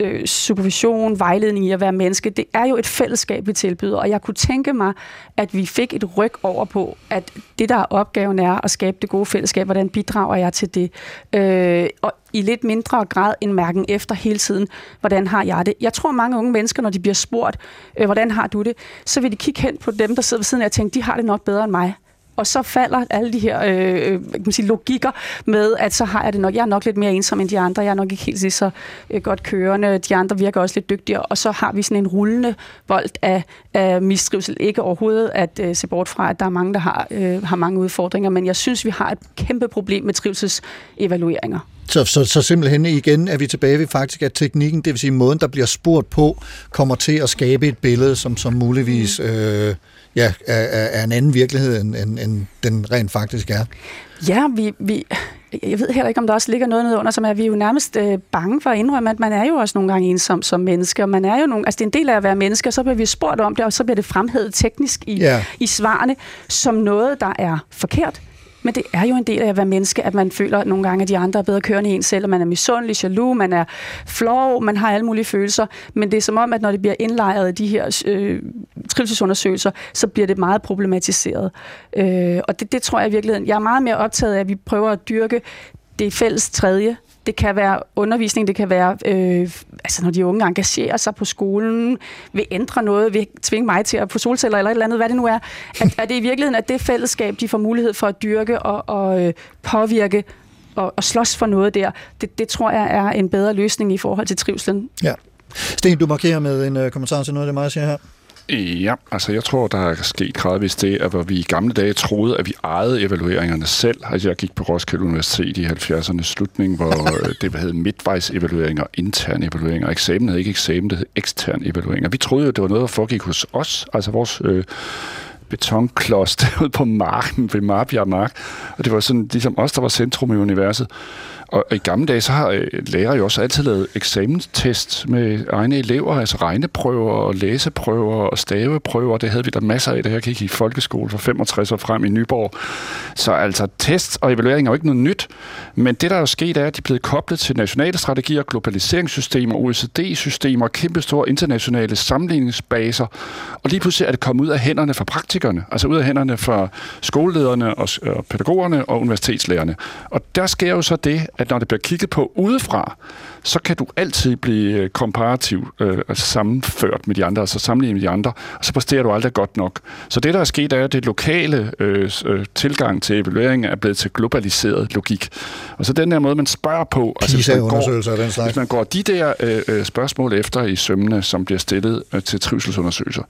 øh, supervision, vejledning i at være menneske. Det er jo et fællesskab, vi tilbyder. Og jeg kunne tænke mig, at vi fik et ryg over på, at det, der er opgaven er at skabe det gode fællesskab, hvordan bidrager jeg til det? Øh, og i lidt mindre grad en mærken efter hele tiden, hvordan har jeg det? Jeg tror, mange unge mennesker, når de bliver spurgt, øh, hvordan har du det, så vil de kigge hen på dem, der sidder ved siden af og tænke, de har det nok bedre end mig og så falder alle de her øh, øh, kan man sige, logikker med, at så har jeg det nok, jeg er nok lidt mere ensom end de andre, jeg er nok ikke helt så øh, godt kørende, de andre virker også lidt dygtigere, og så har vi sådan en rullende vold af, af mistrivsel. Ikke overhovedet at øh, se bort fra, at der er mange, der har, øh, har mange udfordringer, men jeg synes, vi har et kæmpe problem med trivselsevalueringer. Så, så, så simpelthen igen er vi tilbage ved faktisk, at teknikken, det vil sige måden, der bliver spurgt på, kommer til at skabe et billede, som, som muligvis... Øh ja, er, er en anden virkelighed, end, end, end den rent faktisk er. Ja, vi, vi, jeg ved heller ikke, om der også ligger noget nede under, som er, vi er jo nærmest øh, bange for at indrømme, at man er jo også nogle gange ensom som menneske, og man er jo nogle, altså det er en del af at være menneske, og så bliver vi spurgt om det, og så bliver det fremhævet teknisk i, yeah. i svarene, som noget, der er forkert, men det er jo en del af at være menneske, at man føler nogle gange, at de andre er bedre kørende i en selv, og man er misundelig, jaloux, man er flov, man har alle mulige følelser. Men det er som om, at når det bliver indlejret i de her øh, trivselsundersøgelser, så bliver det meget problematiseret. Øh, og det, det tror jeg i virkeligheden. Jeg er meget mere optaget af, at vi prøver at dyrke det fælles tredje, det kan være undervisning, det kan være, øh, altså når de unge engagerer sig på skolen, vil ændre noget, vil tvinge mig til at få solceller eller et eller andet, hvad det nu er. At, er det i virkeligheden at det fællesskab, de får mulighed for at dyrke og, og øh, påvirke og, og slås for noget der, det, det tror jeg er en bedre løsning i forhold til trivselen. Ja. Sten, du markerer med en øh, kommentar til noget af det, mig siger her. Ja, altså jeg tror, der er sket gradvist det, at hvor vi i gamle dage troede, at vi ejede evalueringerne selv. Altså jeg gik på Roskilde Universitet i 70'ernes slutning, hvor øh, det hed midtvejsevalueringer, interne evalueringer. Eksamen hed ikke eksamen, det hed eksterne evalueringer. Vi troede jo, det var noget, der foregik hos os, altså vores øh, betonklods derude på marken ved Marbjerg Mark. Og det var sådan ligesom os, der var centrum i universet. Og i gamle dage, så har øh, lærere jo også altid lavet eksamenstest med egne elever, altså regneprøver og læseprøver og staveprøver. Det havde vi der masser af, da jeg gik i folkeskole for 65 år frem i Nyborg. Så altså test og evaluering er jo ikke noget nyt. Men det, der er jo sket, er, at de er blevet koblet til nationale strategier, globaliseringssystemer, OECD-systemer, kæmpestore internationale sammenligningsbaser. Og lige pludselig er det kommet ud af hænderne fra praktikerne, altså ud af hænderne fra skolelederne og pædagogerne og universitetslærerne. Og der sker jo så det, at når det bliver kigget på udefra, så kan du altid blive øh, komparativ, øh, altså sammenført med de andre, altså sammenlignet med de andre, og så præsterer du aldrig godt nok. Så det, der er sket, er, at det lokale øh, øh, tilgang til evaluering er blevet til globaliseret logik. Og så den der måde, man spørger på... Altså, hvis, man går, den slags. hvis man går de der øh, øh, spørgsmål efter i sømmene, som bliver stillet øh, til trivselsundersøgelser,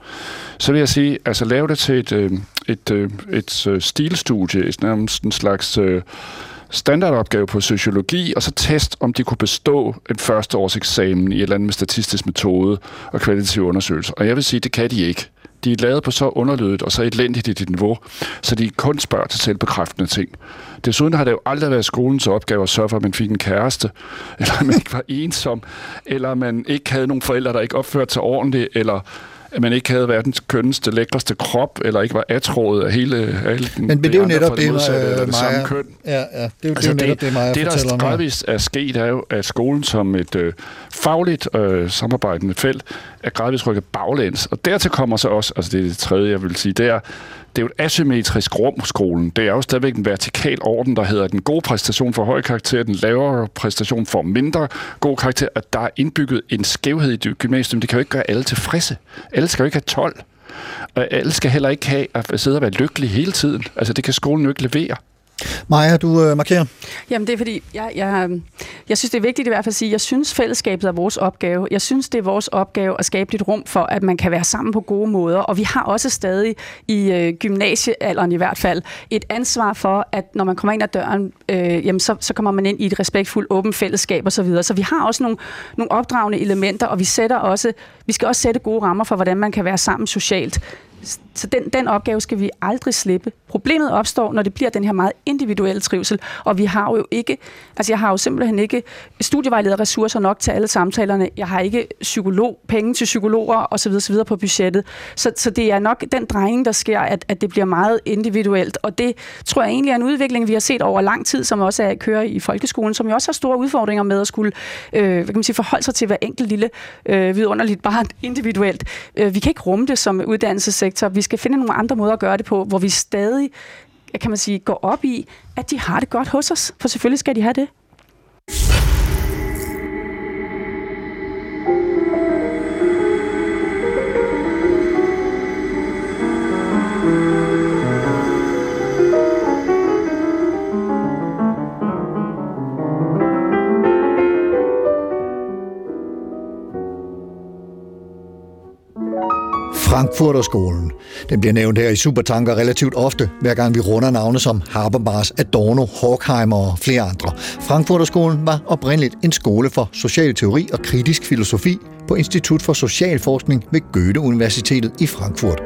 så vil jeg sige, altså lave det til et, øh, et, øh, et, stilstudie, et, nærmest en slags... Øh, standardopgave på sociologi, og så test, om de kunne bestå en første års eksamen i et eller andet med statistisk metode og kvalitativ undersøgelse. Og jeg vil sige, det kan de ikke. De er lavet på så underlydet og så elendigt i dit niveau, så de kun spørger til selvbekræftende ting. Desuden har det jo aldrig været skolens opgave at sørge for, at man fik en kæreste, eller at man ikke var ensom, eller at man ikke havde nogen forældre, der ikke opførte sig ordentligt, eller at man ikke havde verdens kønneste, lækreste krop, eller ikke var atroet af hele, hele den, Men, det er jo netop det, modsatte, det, det samme køn. Ja, ja, det er jo altså det, netop det, Maja det, der gradvist er sket, er jo, at skolen som et øh, fagligt øh, samarbejdende felt er gradvist rykket baglæns. Og dertil kommer så også, altså det er det tredje, jeg vil sige, det er, det er jo et asymmetrisk rum, skolen. Det er jo stadigvæk en vertikal orden, der hedder, den gode præstation for høj karakter, den lavere præstation for mindre god karakter, at der er indbygget en skævhed i det gymnasium. Det kan jo ikke gøre alle tilfredse. Alle skal jo ikke have 12. Og alle skal heller ikke have at sidde og være lykkelige hele tiden. Altså, det kan skolen jo ikke levere. Maja, du øh, markerer. Jamen det er fordi, jeg, jeg, øh, jeg synes det er vigtigt i hvert fald at sige, jeg synes fællesskabet er vores opgave. Jeg synes det er vores opgave at skabe et rum for, at man kan være sammen på gode måder. Og vi har også stadig i øh, gymnasiealderen i hvert fald et ansvar for, at når man kommer ind ad døren, øh, jamen så, så kommer man ind i et respektfuldt åbent fællesskab osv. Så, videre. så vi har også nogle, nogle opdragende elementer, og vi sætter også, vi skal også sætte gode rammer for, hvordan man kan være sammen socialt så den, den opgave skal vi aldrig slippe. Problemet opstår, når det bliver den her meget individuelle trivsel, og vi har jo ikke, altså jeg har jo simpelthen ikke studievejleder ressourcer nok til alle samtalerne. Jeg har ikke psykolog, penge til psykologer osv. osv. på budgettet. Så, så det er nok den drejning, der sker, at, at det bliver meget individuelt, og det tror jeg egentlig er en udvikling, vi har set over lang tid, som også er kører i folkeskolen, som jo også har store udfordringer med at skulle øh, hvad kan man sige, forholde sig til hver enkelt lille øh, vidunderligt barn individuelt. Øh, vi kan ikke rumme det som uddannelsessektor. Vi skal finde nogle andre måder at gøre det på, hvor vi stadig kan man sige, går op i, at de har det godt hos os. For selvfølgelig skal de have det. Frankfurterskolen. Den bliver nævnt her i Supertanker relativt ofte, hver gang vi runder navne som Habermas, Adorno, Horkheimer og flere andre. Frankfurterskolen var oprindeligt en skole for social teori og kritisk filosofi på Institut for Socialforskning ved Goethe-universitetet i Frankfurt.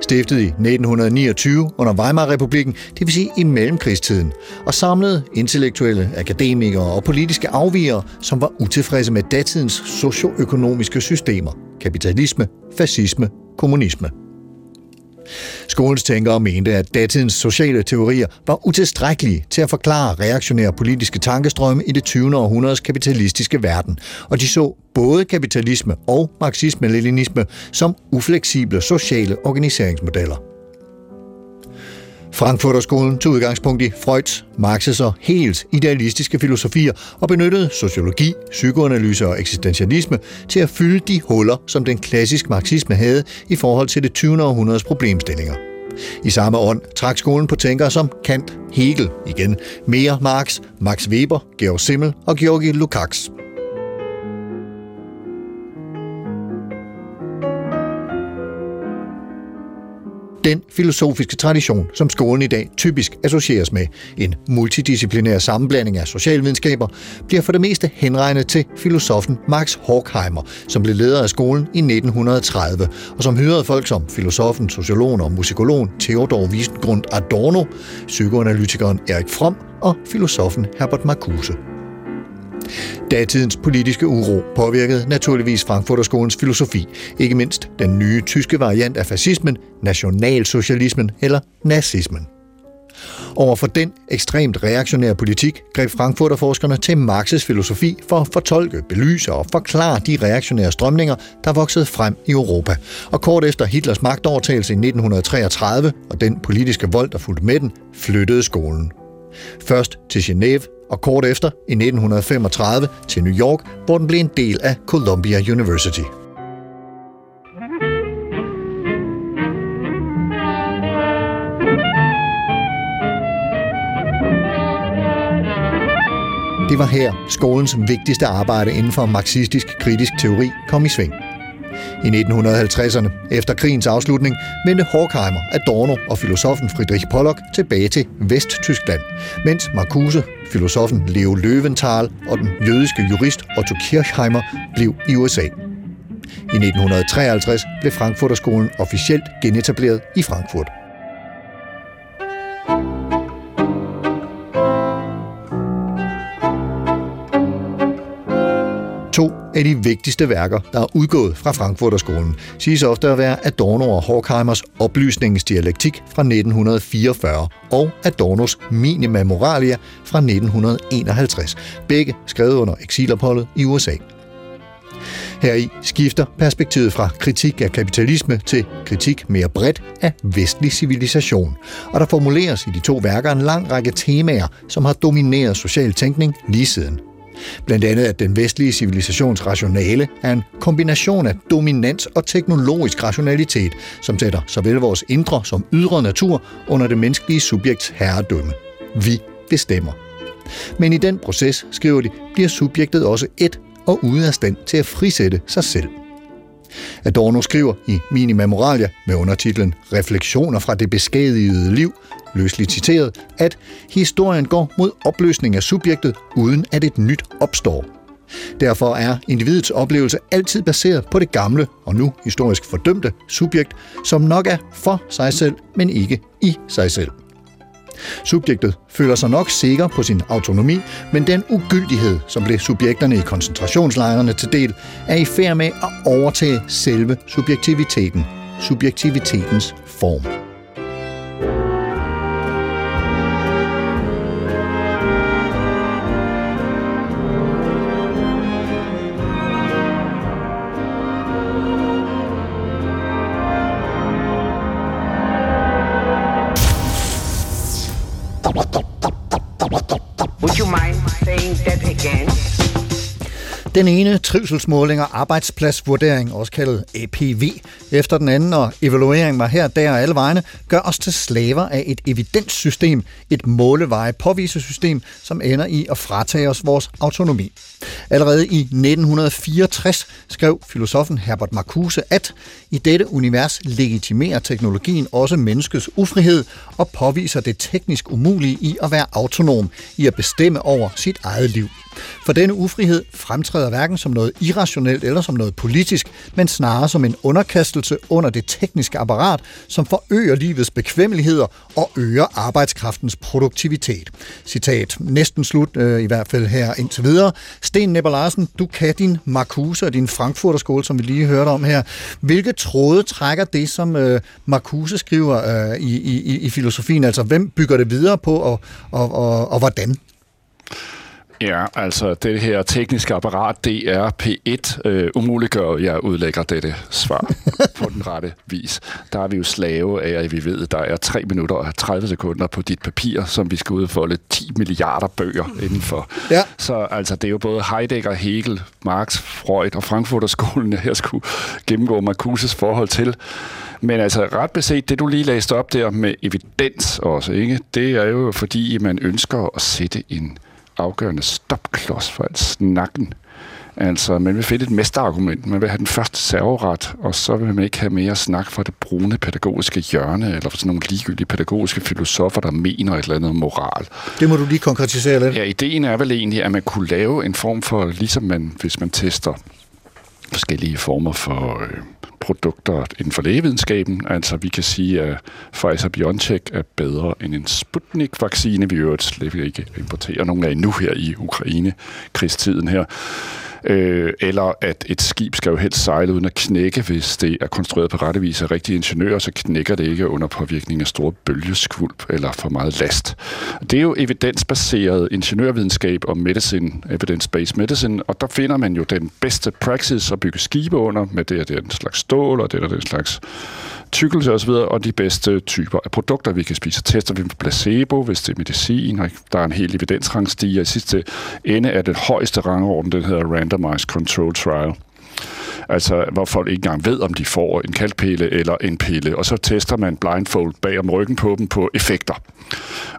Stiftet i 1929 under Weimar-republiken, det vil sige i mellemkrigstiden, og samlede intellektuelle, akademikere og politiske afvigere, som var utilfredse med datidens socioøkonomiske systemer, kapitalisme, fascisme kommunisme. Skolens tænkere mente, at datidens sociale teorier var utilstrækkelige til at forklare reaktionære politiske tankestrømme i det 20. århundredes kapitalistiske verden, og de så både kapitalisme og marxisme-leninisme som ufleksible sociale organiseringsmodeller. Frankfurterskolen tog udgangspunkt i Freuds, Marx's og Hegels idealistiske filosofier og benyttede sociologi, psykoanalyse og eksistentialisme til at fylde de huller, som den klassiske marxisme havde i forhold til det 20. århundredes problemstillinger. I samme ånd trak skolen på tænkere som Kant, Hegel igen, mere Marx, Max Weber, Georg Simmel og Georgi Lukács. Den filosofiske tradition, som skolen i dag typisk associeres med. En multidisciplinær sammenblanding af socialvidenskaber bliver for det meste henregnet til filosofen Max Horkheimer, som blev leder af skolen i 1930, og som hyrede folk som filosofen, sociologen og musikologen Theodor Wiesengrund Adorno, psykoanalytikeren Erik Fromm og filosofen Herbert Marcuse. Datidens politiske uro påvirkede naturligvis Frankfurterskolens filosofi, ikke mindst den nye tyske variant af fascismen, nationalsocialismen eller nazismen. Overfor den ekstremt reaktionære politik greb Frankfurterforskerne til Marx's filosofi for at fortolke, belyse og forklare de reaktionære strømninger, der voksede frem i Europa. Og kort efter Hitlers magtovertagelse i 1933 og den politiske vold, der fulgte med den, flyttede skolen. Først til Genève og kort efter i 1935 til New York, hvor den blev en del af Columbia University. Det var her skolens vigtigste arbejde inden for marxistisk kritisk teori kom i sving. I 1950'erne, efter krigens afslutning, vendte Horkheimer, Adorno og filosofen Friedrich Pollock tilbage til Vesttyskland, mens Marcuse, filosofen Leo Löwenthal og den jødiske jurist Otto Kirchheimer blev i USA. I 1953 blev Frankfurterskolen officielt genetableret i Frankfurt. Af de vigtigste værker, der er udgået fra Frankfurterskolen, siges ofte at være Adorno og Horkheimers oplysningsdialektik fra 1944 og Adornos Minima Moralia fra 1951, begge skrevet under eksilopholdet i USA. Heri skifter perspektivet fra kritik af kapitalisme til kritik mere bredt af vestlig civilisation, og der formuleres i de to værker en lang række temaer, som har domineret social tænkning lige siden Blandt andet at den vestlige civilisations rationale er en kombination af dominans og teknologisk rationalitet, som sætter såvel vores indre som ydre natur under det menneskelige subjekts herredømme. Vi bestemmer. Men i den proces, skriver de, bliver subjektet også et og ude af stand til at frisætte sig selv. Adorno skriver i Minima Moralia med undertitlen Refleksioner fra det beskadigede liv, løsligt citeret, at historien går mod opløsning af subjektet, uden at et nyt opstår. Derfor er individets oplevelse altid baseret på det gamle og nu historisk fordømte subjekt, som nok er for sig selv, men ikke i sig selv. Subjektet føler sig nok sikker på sin autonomi, men den ugyldighed, som blev subjekterne i koncentrationslejrene til del, er i færd med at overtage selve subjektiviteten, subjektivitetens form. Would you mind saying that again? Den ene trivselsmåling og arbejdspladsvurdering, også kaldet APV, efter den anden, og evaluering var her, der og alle vegne, gør os til slaver af et evidenssystem, et måleveje påvisesystem, som ender i at fratage os vores autonomi. Allerede i 1964 skrev filosofen Herbert Marcuse, at i dette univers legitimerer teknologien også menneskets ufrihed og påviser det teknisk umulige i at være autonom, i at bestemme over sit eget liv. For denne ufrihed fremtræder optræder hverken som noget irrationelt eller som noget politisk, men snarere som en underkastelse under det tekniske apparat, som forøger livets bekvemmeligheder og øger arbejdskraftens produktivitet. Citat. Næsten slut, øh, i hvert fald her indtil videre. Sten Nepper Larsen, du kan din Marcuse og din Frankfurterskole, som vi lige hørte om her. Hvilke tråde trækker det, som øh, Marcuse skriver øh, i, i, i filosofien? Altså, hvem bygger det videre på, og, og, og, og hvordan? Ja, altså det her tekniske apparat, DR P1, øh, umuliggør, jeg udlægger dette svar på den rette vis. Der er vi jo slave af, at vi ved, at der er 3 minutter og 30 sekunder på dit papir, som vi skal udfolde 10 milliarder bøger indenfor. Ja. Så altså, det er jo både Heidegger, Hegel, Marx, Freud og Frankfurterskolen, jeg her skulle gennemgå Marcuses forhold til. Men altså ret beset, det du lige læste op der med evidens også, ikke? det er jo fordi, man ønsker at sætte en afgørende stopklods for alt snakken. Altså, man vil finde et mesterargument. Man vil have den første serveret, og så vil man ikke have mere snak fra det brune pædagogiske hjørne, eller fra sådan nogle ligegyldige pædagogiske filosofer, der mener et eller andet om moral. Det må du lige konkretisere lidt. Ja, ideen er vel egentlig, at man kunne lave en form for, ligesom man, hvis man tester forskellige former for øh, produkter inden for lægevidenskaben. Altså vi kan sige, at Pfizer-BioNTech er bedre end en Sputnik-vaccine, vi øvrigt slet ikke importerer nogen af nu her i Ukraine-krigstiden her. Øh, eller at et skib skal jo helst sejle uden at knække, hvis det er konstrueret på rette vis af rigtige ingeniører, så knækker det ikke under påvirkning af store bølgeskvulp eller for meget last. Det er jo evidensbaseret ingeniørvidenskab og medicine, evidence-based medicine, og der finder man jo den bedste praksis at bygge skibe under, med det, det er den slags stål, og det og den slags tykkelse osv., og de bedste typer af produkter, vi kan spise. Tester vi med placebo, hvis det er medicin, og der er en hel evidensrangstige, og i sidste ende er den højeste rangorden, den hedder Randomized Control Trial. Altså, hvor folk ikke engang ved, om de får en kalkpille eller en pille. Og så tester man blindfold bag om ryggen på dem på effekter.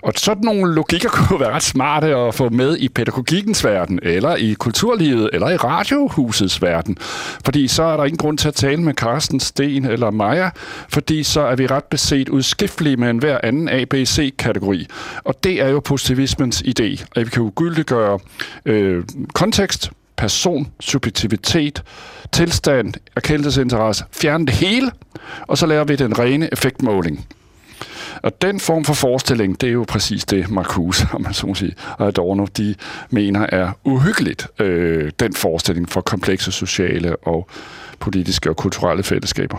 Og sådan nogle logikker kunne være ret smarte at få med i pædagogikkens verden, eller i kulturlivet, eller i radiohusets verden. Fordi så er der ingen grund til at tale med Carsten, Sten eller Maja, fordi så er vi ret beset udskiftelige med en hver anden ABC-kategori. Og det er jo positivismens idé, at vi kan ugyldiggøre øh, kontekst, person, subjektivitet, tilstand, erkendelsesinteresse, fjerne det hele, og så laver vi den rene effektmåling. Og den form for forestilling, det er jo præcis det, Marcuse, om man så må sige, og Adorno, de mener er uhyggeligt. Øh, den forestilling for komplekse sociale og politiske og kulturelle fællesskaber.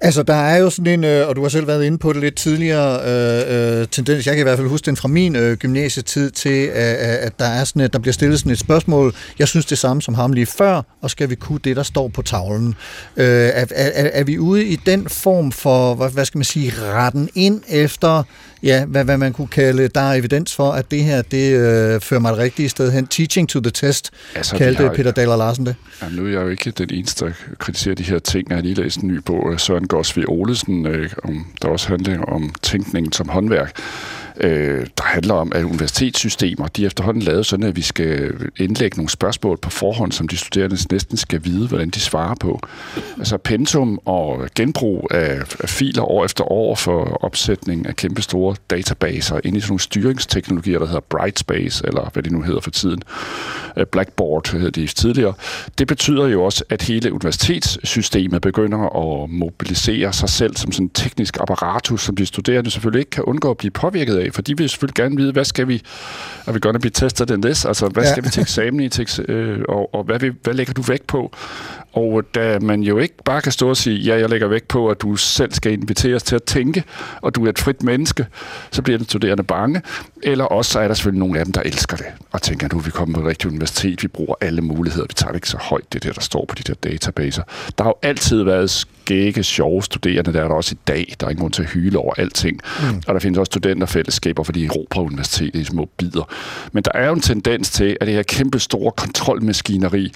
Altså, der er jo sådan en, øh, og du har selv været inde på det lidt tidligere, øh, øh tendens, jeg kan i hvert fald huske den fra min øh, gymnasietid til, at, at der er sådan, at der bliver stillet sådan et spørgsmål, jeg synes det samme som ham lige før, og skal vi kunne det, der står på tavlen? Øh, er, er, er vi ude i den form for, hvad, hvad skal man sige, retten ind efter, ja, hvad, hvad man kunne kalde, der er evidens for, at det her, det øh, fører mig et rigtigt sted hen. Teaching to the test, altså, kaldte har, Peter Daler Larsen det. Ja, nu er jeg jo ikke den eneste, der kritiserer de her ting. Jeg har lige læst en ny bog af Søren Gosvi Olesen, øh, om, der også handler om tænkningen som håndværk øh, der handler om, at universitetssystemer, de er efterhånden lavet sådan, at vi skal indlægge nogle spørgsmål på forhånd, som de studerende næsten skal vide, hvordan de svarer på. Altså pensum og genbrug af, af filer år efter år for opsætning af kæmpe store databaser ind i sådan nogle styringsteknologier, der hedder Brightspace, eller hvad det nu hedder for tiden. Øh, Blackboard hed de tidligere. Det betyder jo også, at hele universitetssystemet begynder at mobilisere sig selv som sådan en teknisk apparatus, som de studerende selvfølgelig ikke kan undgå at blive påvirket af, for de vil selvfølgelig gerne vide, hvad skal vi, er vi gonna be tested in this? Altså, hvad ja. skal vi til eksamen i, til, øh, og, og hvad, vil, hvad lægger du vægt på? Og da man jo ikke bare kan stå og sige, ja, jeg lægger vægt på, at du selv skal inviteres til at tænke, og du er et frit menneske, så bliver den studerende bange. Eller også så er der selvfølgelig nogle af dem, der elsker det, og tænker, nu er vi kommet på et rigtigt universitet, vi bruger alle muligheder, vi tager det ikke så højt, det der, der står på de der databaser. Der har jo altid været skægge, sjove studerende, der er der også i dag. Der er ingen grund til at hyle over alting. Mm. Og der findes også studenterfællesskaber, fordi de på universitetet i små bidder. Men der er jo en tendens til, at det her kæmpe store kontrolmaskineri,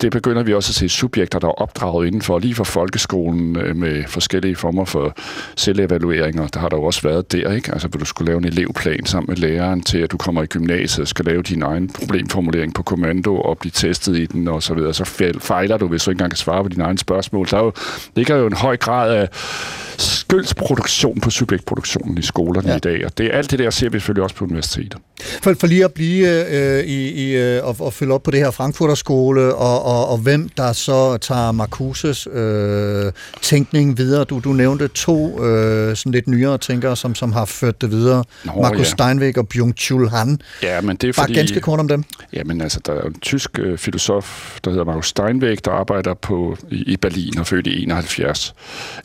det begynder vi også at se subjekter, der er opdraget indenfor, lige fra folkeskolen øh, med forskellige former for selvevalueringer. Der har der jo også været der, ikke? Altså, hvor du skulle lave en elevplan sammen med læreren til, at du kommer i gymnasiet og skal lave din egen problemformulering på kommando og blive testet i den og så videre. Så fejler du, hvis du ikke engang kan svare på dine egne spørgsmål. Der er jo, ligger jo en høj grad af skøldsproduktion på subjektproduktionen i skolerne Ja. i dag, og det, alt det der ser vi selvfølgelig også på universitetet. For, for lige at blive øh, i, i øh, og, og følge op på det her Frankfurter skole, og, og, og hvem der så tager Marcuses øh, tænkning videre. Du, du nævnte to øh, sådan lidt nyere tænkere, som, som har ført det videre. Nå, Markus ja. Steinweg og Byung-Chul Han. Ja, men det er Bare fordi... ganske kort om dem. Jamen altså, der er en tysk øh, filosof, der hedder Markus Steinweg, der arbejder på, i, i Berlin og født i 71.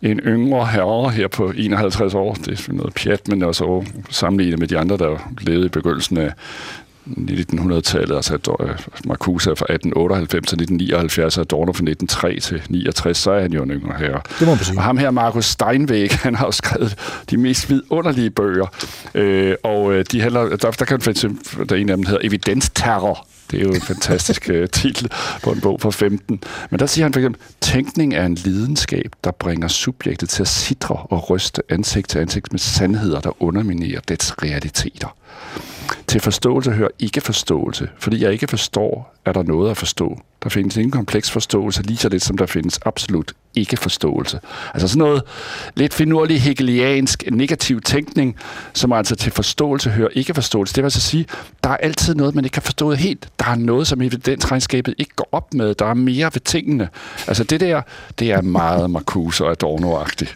En yngre herre her på 51 år, det er selvfølgelig noget pjat, men også sammenlignet med de andre, der levede i begyndelsen af 1900-tallet, altså øh, Marcuse fra 1898 til 1979, og Adorno fra 1903 til 69, så er han jo en yngre herre. Det må man sige. Og ham her, Markus Steinweg, han har jo skrevet de mest vidunderlige bøger. Øh, og øh, de handler, der, der kan eksempel, der er en af dem, der hedder Evidensterror. Det er jo en fantastisk øh, titel på en bog fra 15. Men der siger han for eksempel, tænkning er en lidenskab, der bringer subjektet til at sidre og ryste ansigt til ansigt med sandheder, der underminerer dets realiteter. Til forståelse hører ikke forståelse, fordi jeg ikke forstår, er der noget at forstå. Der findes ingen kompleks forståelse, lige så lidt som der findes absolut ikke forståelse. Altså sådan noget lidt finurlig hegeliansk negativ tænkning, som altså til forståelse hører ikke forståelse. Det vil altså sige, der er altid noget, man ikke har forstået helt. Der er noget, som evidensregnskabet ikke går op med. Der er mere ved tingene. Altså det der, det er meget Marcuse og Adorno-agtigt.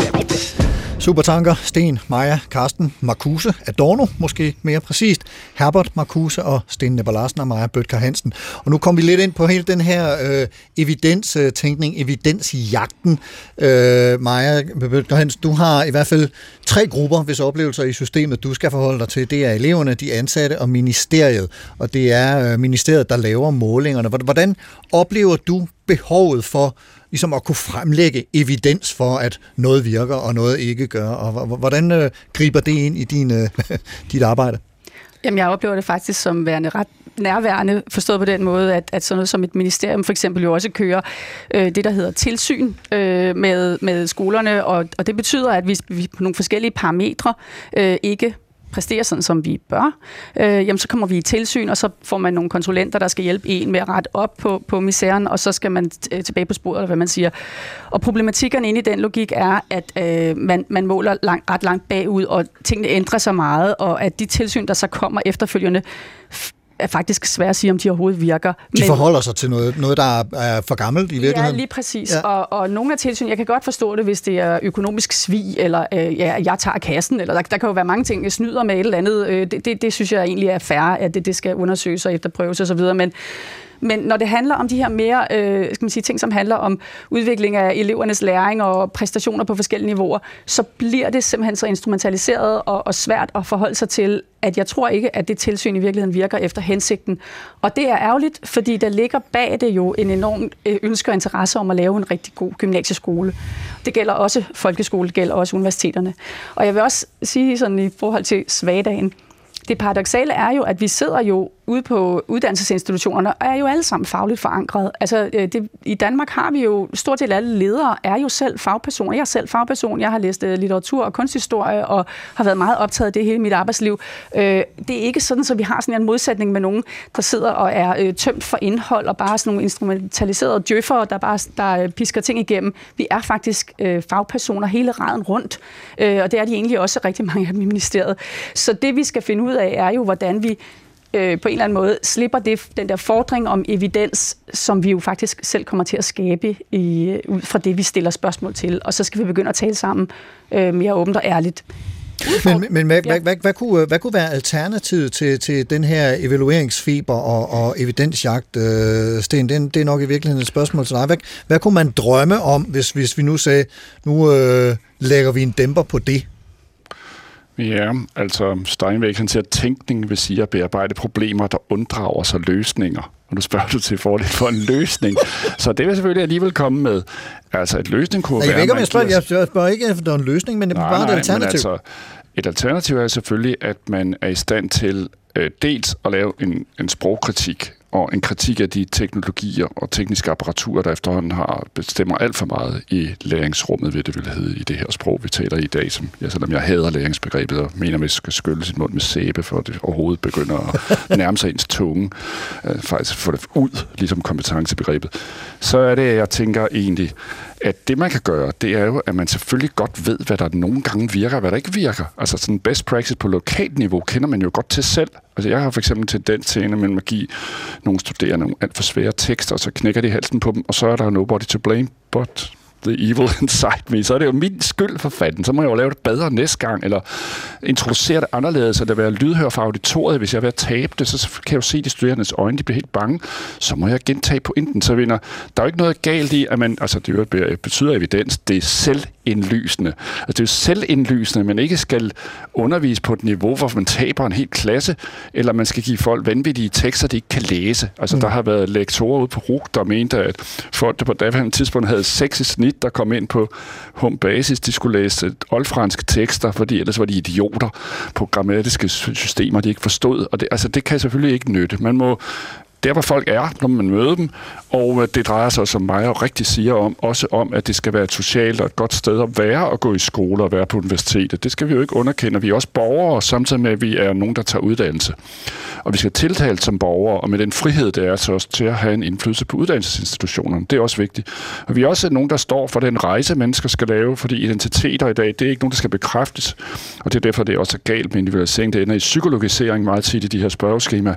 Supertanker, Sten, Maja, Karsten, Marcuse, Adorno måske mere præcist, Herbert Marcuse og Sten Nepper Larsen og Maja Bøtker Hansen. Og nu kom vi lidt ind på hele den her øh, evidenstænkning, evidensjagten. Øh, Maja Bøtker Hansen, du har i hvert fald tre grupper, hvis oplevelser i systemet, du skal forholde dig til. Det er eleverne, de ansatte og ministeriet. Og det er øh, ministeriet, der laver målingerne. Hvordan oplever du behovet for ligesom at kunne fremlægge evidens for, at noget virker og noget ikke gør. Og hvordan øh, griber det ind i din, øh, dit arbejde? Jamen, jeg oplever det faktisk som værende ret nærværende, forstået på den måde, at, at sådan noget som et ministerium for eksempel jo også kører øh, det, der hedder tilsyn øh, med, med skolerne, og, og det betyder, at vi, vi på nogle forskellige parametre øh, ikke præsterer sådan, som vi bør, øh, jamen så kommer vi i tilsyn, og så får man nogle konsulenter, der skal hjælpe en med at rette op på, på misæren, og så skal man øh, tilbage på sporet, eller hvad man siger. Og problematikkerne inde i den logik er, at øh, man, man måler lang, ret langt bagud, og tingene ændrer sig meget, og at de tilsyn, der så kommer efterfølgende, er faktisk svært at sige, om de overhovedet virker. De forholder sig til noget, noget der er, for gammelt i Ja, virkeligheden? lige præcis. Ja. Ja. Og, og nogle af tilsyn, jeg kan godt forstå det, hvis det er økonomisk svig, eller øh, ja, jeg tager kassen, eller der, der kan jo være mange ting, jeg snyder med et eller andet. Øh, det, det, det synes jeg egentlig er fair, at det, det skal undersøges og efterprøves osv., men men når det handler om de her mere øh, skal man sige, ting, som handler om udvikling af elevernes læring og præstationer på forskellige niveauer, så bliver det simpelthen så instrumentaliseret og, og svært at forholde sig til, at jeg tror ikke, at det tilsyn i virkeligheden virker efter hensigten. Og det er ærgerligt, fordi der ligger bag det jo en enorm øh, ønske og interesse om at lave en rigtig god gymnasieskole. Det gælder også folkeskole, det gælder også universiteterne. Og jeg vil også sige sådan i forhold til svagdagen, det paradoxale er jo, at vi sidder jo ude på uddannelsesinstitutionerne og er jo alle sammen fagligt forankret. Altså, øh, det, I Danmark har vi jo, stort set alle ledere er jo selv fagpersoner. Jeg er selv fagperson, jeg har læst øh, litteratur og kunsthistorie og har været meget optaget af det hele mit arbejdsliv. Øh, det er ikke sådan, så vi har sådan en modsætning med nogen, der sidder og er øh, tømt for indhold og bare sådan nogle instrumentaliserede djøffere, der bare der øh, pisker ting igennem. Vi er faktisk øh, fagpersoner hele raden rundt, øh, og det er de egentlig også rigtig mange af dem i ministeriet. Så det vi skal finde ud af er jo, hvordan vi øh, på en eller anden måde slipper det, den der fordring om evidens, som vi jo faktisk selv kommer til at skabe i, øh, ud fra det, vi stiller spørgsmål til. Og så skal vi begynde at tale sammen øh, mere åbent og ærligt. Men, men hvad, Ja. hvad, hvad, hvad, kunne, hvad kunne være alternativet til, til den her evalueringsfiber og, og evidensjagt, øh, Sten? Det, det er nok i virkeligheden et spørgsmål til dig. Hvad, hvad kunne man drømme om, hvis, hvis vi nu sagde, nu øh, lægger vi en dæmper på det? Ja, altså Steinweg han siger, at tænkning vil sige at bearbejde problemer, der unddrager sig løsninger. og nu spørger du til fordel for en løsning. Så det vil selvfølgelig alligevel komme med. Altså et løsning kunne jeg være... ved ikke, om jeg spørger, jeg spørger ikke efter en løsning, men det er bare et alternativ. Altså, et alternativ er selvfølgelig, at man er i stand til øh, dels at lave en, en sprogkritik og en kritik af de teknologier og tekniske apparaturer, der efterhånden har bestemmer alt for meget i læringsrummet, ved det vil hedde, i det her sprog, vi taler i i dag, som, ja, selvom jeg hader læringsbegrebet og mener, at vi skal skylle sit mund med sæbe, for at det overhovedet begynder at nærme sig ens tunge, øh, faktisk få det ud, ligesom kompetencebegrebet, så er det, jeg tænker egentlig, at det man kan gøre, det er jo, at man selvfølgelig godt ved, hvad der nogle gange virker, og hvad der ikke virker. Altså sådan best practice på lokalt niveau kender man jo godt til selv. Altså jeg har for eksempel tendens til indimellem at give nogle studerende nogle alt for svære tekster, og så knækker de halsen på dem, og så er der nobody to blame, but the evil inside me, så er det jo min skyld for fanden. Så må jeg jo lave det bedre næste gang, eller introducere det anderledes, eller være lydhør for auditoriet. Hvis jeg er ved at tabe det, så kan jeg jo se de studerendes øjne, de bliver helt bange. Så må jeg gentage pointen. Så vinder. Der er jo ikke noget galt i, at man, altså det betyder evidens, det er selvindlysende. Altså det er jo selvindlysende, man ikke skal undervise på et niveau, hvor man taber en hel klasse, eller man skal give folk vanvittige tekster, de ikke kan læse. Altså mm. der har været lektorer ude på RUG, der mente, at folk, der på daværende tidspunkt havde 6 i snit, der kom ind på home basis, de skulle læse oldfranske tekster, fordi ellers var de idioter på grammatiske systemer, de ikke forstod. Og det, altså, det kan selvfølgelig ikke nytte. Man må der, hvor folk er, når man møder dem, og øh, det drejer sig, som mig og rigtig siger om, også om, at det skal være et socialt og et godt sted at være og gå i skole og være på universitetet. Det skal vi jo ikke underkende. Vi er også borgere, samtidig med, at vi er nogen, der tager uddannelse. Og vi skal tiltale som borgere, og med den frihed, det er så os til at have en indflydelse på uddannelsesinstitutionerne. Det er også vigtigt. Og vi er også nogen, der står for den rejse, mennesker skal lave, fordi identiteter i dag, det er ikke nogen, der skal bekræftes. Og det er derfor, det er også galt med individualisering. Det ender i psykologisering meget tit i de her spørgeskemaer.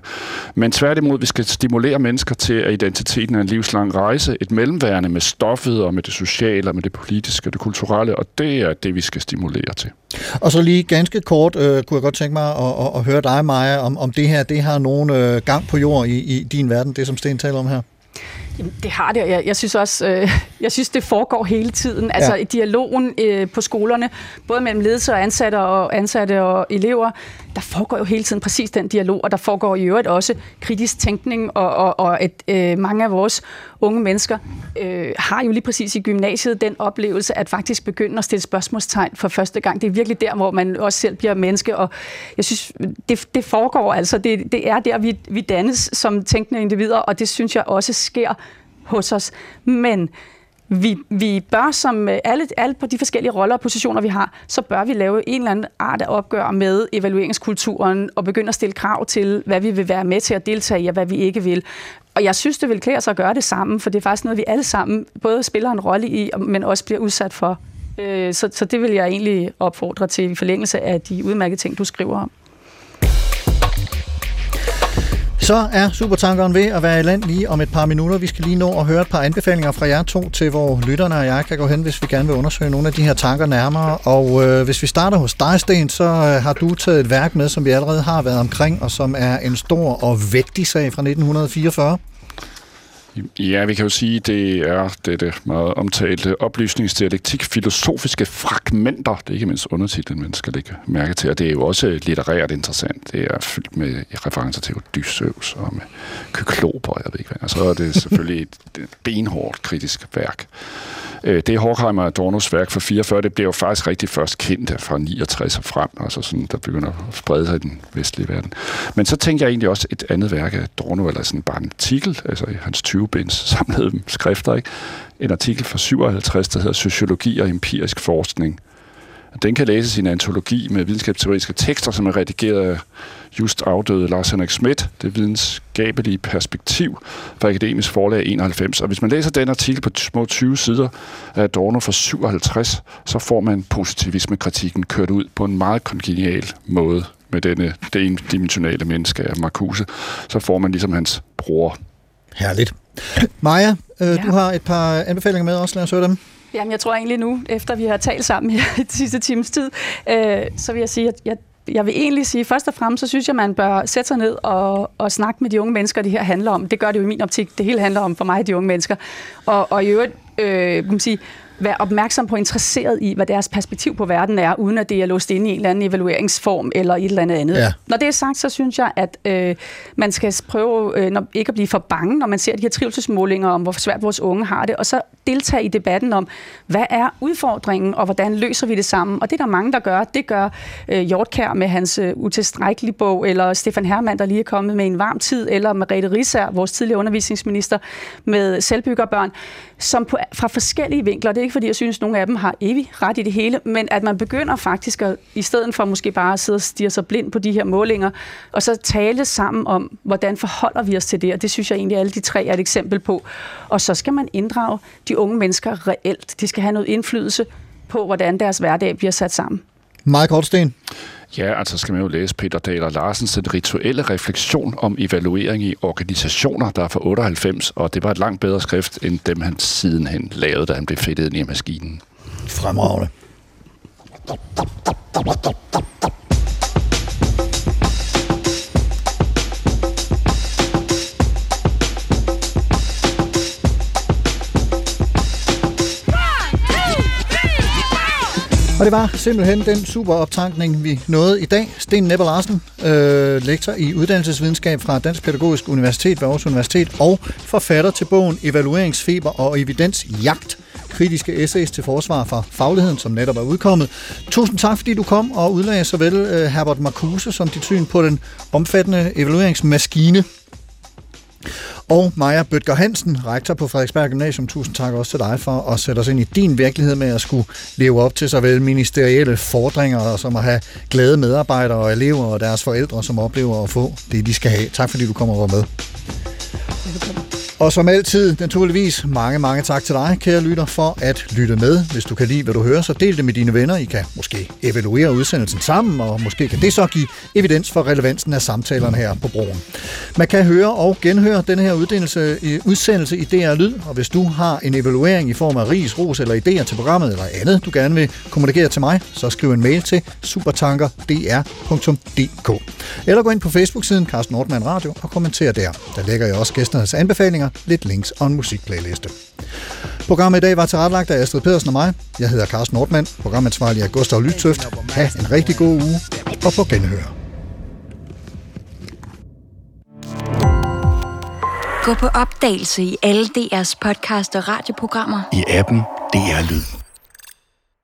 Men tværtimod, vi skal stimulere mennesker til, at identiteten er en livslang rejse, et mellemværende med stoffet og med det sociale og med det politiske og det kulturelle, og det er det, vi skal stimulere til. Og så lige ganske kort, øh, kunne jeg godt tænke mig at, at, at høre dig, Maja, om, om det her, det har nogen øh, gang på jord i, i din verden, det som Sten taler om her. Jamen, det har det, og jeg, jeg synes også, øh, jeg synes, det foregår hele tiden. Altså Ja. i dialogen øh, på skolerne, både mellem ledelse og ansatte og ansatte og elever, der foregår jo hele tiden præcis den dialog, og der foregår i øvrigt også kritisk tænkning, og, og, og at øh, mange af vores unge mennesker øh, har jo lige præcis i gymnasiet den oplevelse, at faktisk begynde at stille spørgsmålstegn for første gang. Det er virkelig der, hvor man også selv bliver menneske, og jeg synes, det, det foregår altså. Det, det er der, vi, vi dannes som tænkende individer, og det synes jeg også sker hos os. Men vi, vi bør som øh, alle, alle på de forskellige roller og positioner, vi har, så bør vi lave en eller anden art af opgør med evalueringskulturen og begynde at stille krav til, hvad vi vil være med til at deltage i, og hvad vi ikke vil. Og jeg synes, det vil klæde sig at gøre det sammen, for det er faktisk noget, vi alle sammen både spiller en rolle i, men også bliver udsat for. Øh, så, så det vil jeg egentlig opfordre til i forlængelse af de udmærkede ting, du skriver om. Så er Supertankeren ved at være i land lige om et par minutter. Vi skal lige nå at høre et par anbefalinger fra jer to til, hvor lytterne og jeg kan gå hen, hvis vi gerne vil undersøge nogle af de her tanker nærmere. Og øh, hvis vi starter hos dig, Sten, så øh, har du taget et værk med, som vi allerede har været omkring, og som er en stor og vægtig sag fra 1944. Ja, vi kan jo sige, det er dette meget omtalte oplysningsdialektik, filosofiske fragmenter. Det er ikke mindst undertitlen, man skal lægge mærke til. Og det er jo også litterært interessant. Det er fyldt med referencer til Odysseus og med kykloper, jeg ved ikke hvad. Og så er det selvfølgelig et et benhårdt kritisk værk. Øh, Det er Horkheimer og Adornos værk fra 44. Det bliver jo faktisk rigtig først kendt fra 69 og frem, altså sådan, der begynder at sprede sig i den vestlige verden. Men så tænker jeg egentlig også et andet værk af Adorno, eller sådan bare en artikel, altså i hans 20-binds samlede skrifter, ikke? en artikel fra 57, der hedder Sociologi og empirisk forskning. Den kan læses i en antologi med videnskabsteoretiske tekster, som er redigeret af just afdøde Lars Henrik Schmidt, det videnskabelige perspektiv fra Akademisk Forlag 91. Og hvis man læser den artikel på små 20 sider af Adorno fra 57, så får man positivismekritikken kørt ud på en meget kongenial måde med denne, det endimensionale menneske af Marcuse. Så får man ligesom hans bror. Herligt. Maja, øh, Ja. du har et par anbefalinger med også. Lad os høre dem. Jamen, jeg tror egentlig nu, efter vi har talt sammen her i de sidste times tid, øh, så vil jeg sige, at jeg, jeg vil egentlig sige, først og fremmest, så synes jeg, man bør sætte sig ned og, og snakke med de unge mennesker, det her handler om. Det gør det jo i min optik. Det hele handler om for mig, de unge mennesker. Og, og i øvrigt, øh, kan man sige, være opmærksom på, interesseret i, hvad deres perspektiv på verden er, uden at det er låst inde i en eller anden evalueringsform eller et eller andet andet. Ja. Når det er sagt, så synes jeg, at øh, man skal prøve øh, når, ikke at blive for bange, når man ser de her trivselsmålinger om, hvor svært vores unge har det, og så deltage i debatten om, hvad er udfordringen, og hvordan løser vi det sammen? Og det er der mange, der gør. Det gør øh, Hjortkær med hans øh, utilstrækkelige bog, eller Stefan Hermann, der lige er kommet med en varm tid, eller Merete Risser, vores tidligere undervisningsminister, med selvbyggerbørn, som på, fra forskellige vinkler, det er ikke fordi, jeg synes, at nogle af dem har evig ret i det hele, men at man begynder faktisk at, i stedet for måske bare at sidde og stige sig blind på de her målinger, og så tale sammen om, hvordan forholder vi os til det, og det synes jeg egentlig, alle de tre er et eksempel på. Og så skal man inddrage de unge mennesker reelt. De skal have noget indflydelse på, hvordan deres hverdag bliver sat sammen. Meget kort, Sten. Ja, altså skal man jo læse Peter Daler Larsens Den rituelle refleksion om evaluering i organisationer, der er fra 98, og det var et langt bedre skrift, end dem han sidenhen lavede, da han blev fedtet ind i maskinen. Fremragende. Og det var simpelthen den super optankning, vi nåede i dag. Sten Nepper Larsen, øh, lektor i uddannelsesvidenskab fra Dansk Pædagogisk Universitet ved Aarhus Universitet og forfatter til bogen Evalueringsfeber og evidensjagt. Kritiske essays til forsvar for fagligheden, som netop er udkommet. Tusind tak, fordi du kom og udlagde såvel øh, Herbert Marcuse som dit syn på den omfattende evalueringsmaskine, og Maja Bøtger Hansen, rektor på Frederiksberg Gymnasium. Tusind tak også til dig for at sætte os ind i din virkelighed med at skulle leve op til såvel ministerielle fordringer, som at have glade medarbejdere og elever og deres forældre, som oplever at få det, de skal have. Tak fordi du kommer og var med. Og som altid, naturligvis, mange, mange tak til dig, kære lytter, for at lytte med. Hvis du kan lide, hvad du hører, så del det med dine venner. I kan måske evaluere udsendelsen sammen, og måske kan det så give evidens for relevansen af samtalerne her på broen. Man kan høre og genhøre denne her uddannelse, udsendelse i DR Lyd, og hvis du har en evaluering i form af ris, ros eller idéer til programmet eller andet, du gerne vil kommunikere til mig, så skriv en mail til supertankerdr.dk. Eller gå ind på Facebook-siden Carsten Nordmann Radio og kommenter der. Der lægger jeg også gæsternes anbefalinger anbefalinger, lidt links og en musikplayliste. Programmet i dag var tilrettelagt af Astrid Pedersen og mig. Jeg hedder Carsten Nordmann. Programansvarlig er Gustav Lytøft. Ha' en rigtig god uge og på genhør. Gå på opdagelse i alle DR's podcast og radioprogrammer. I appen DR Lyd.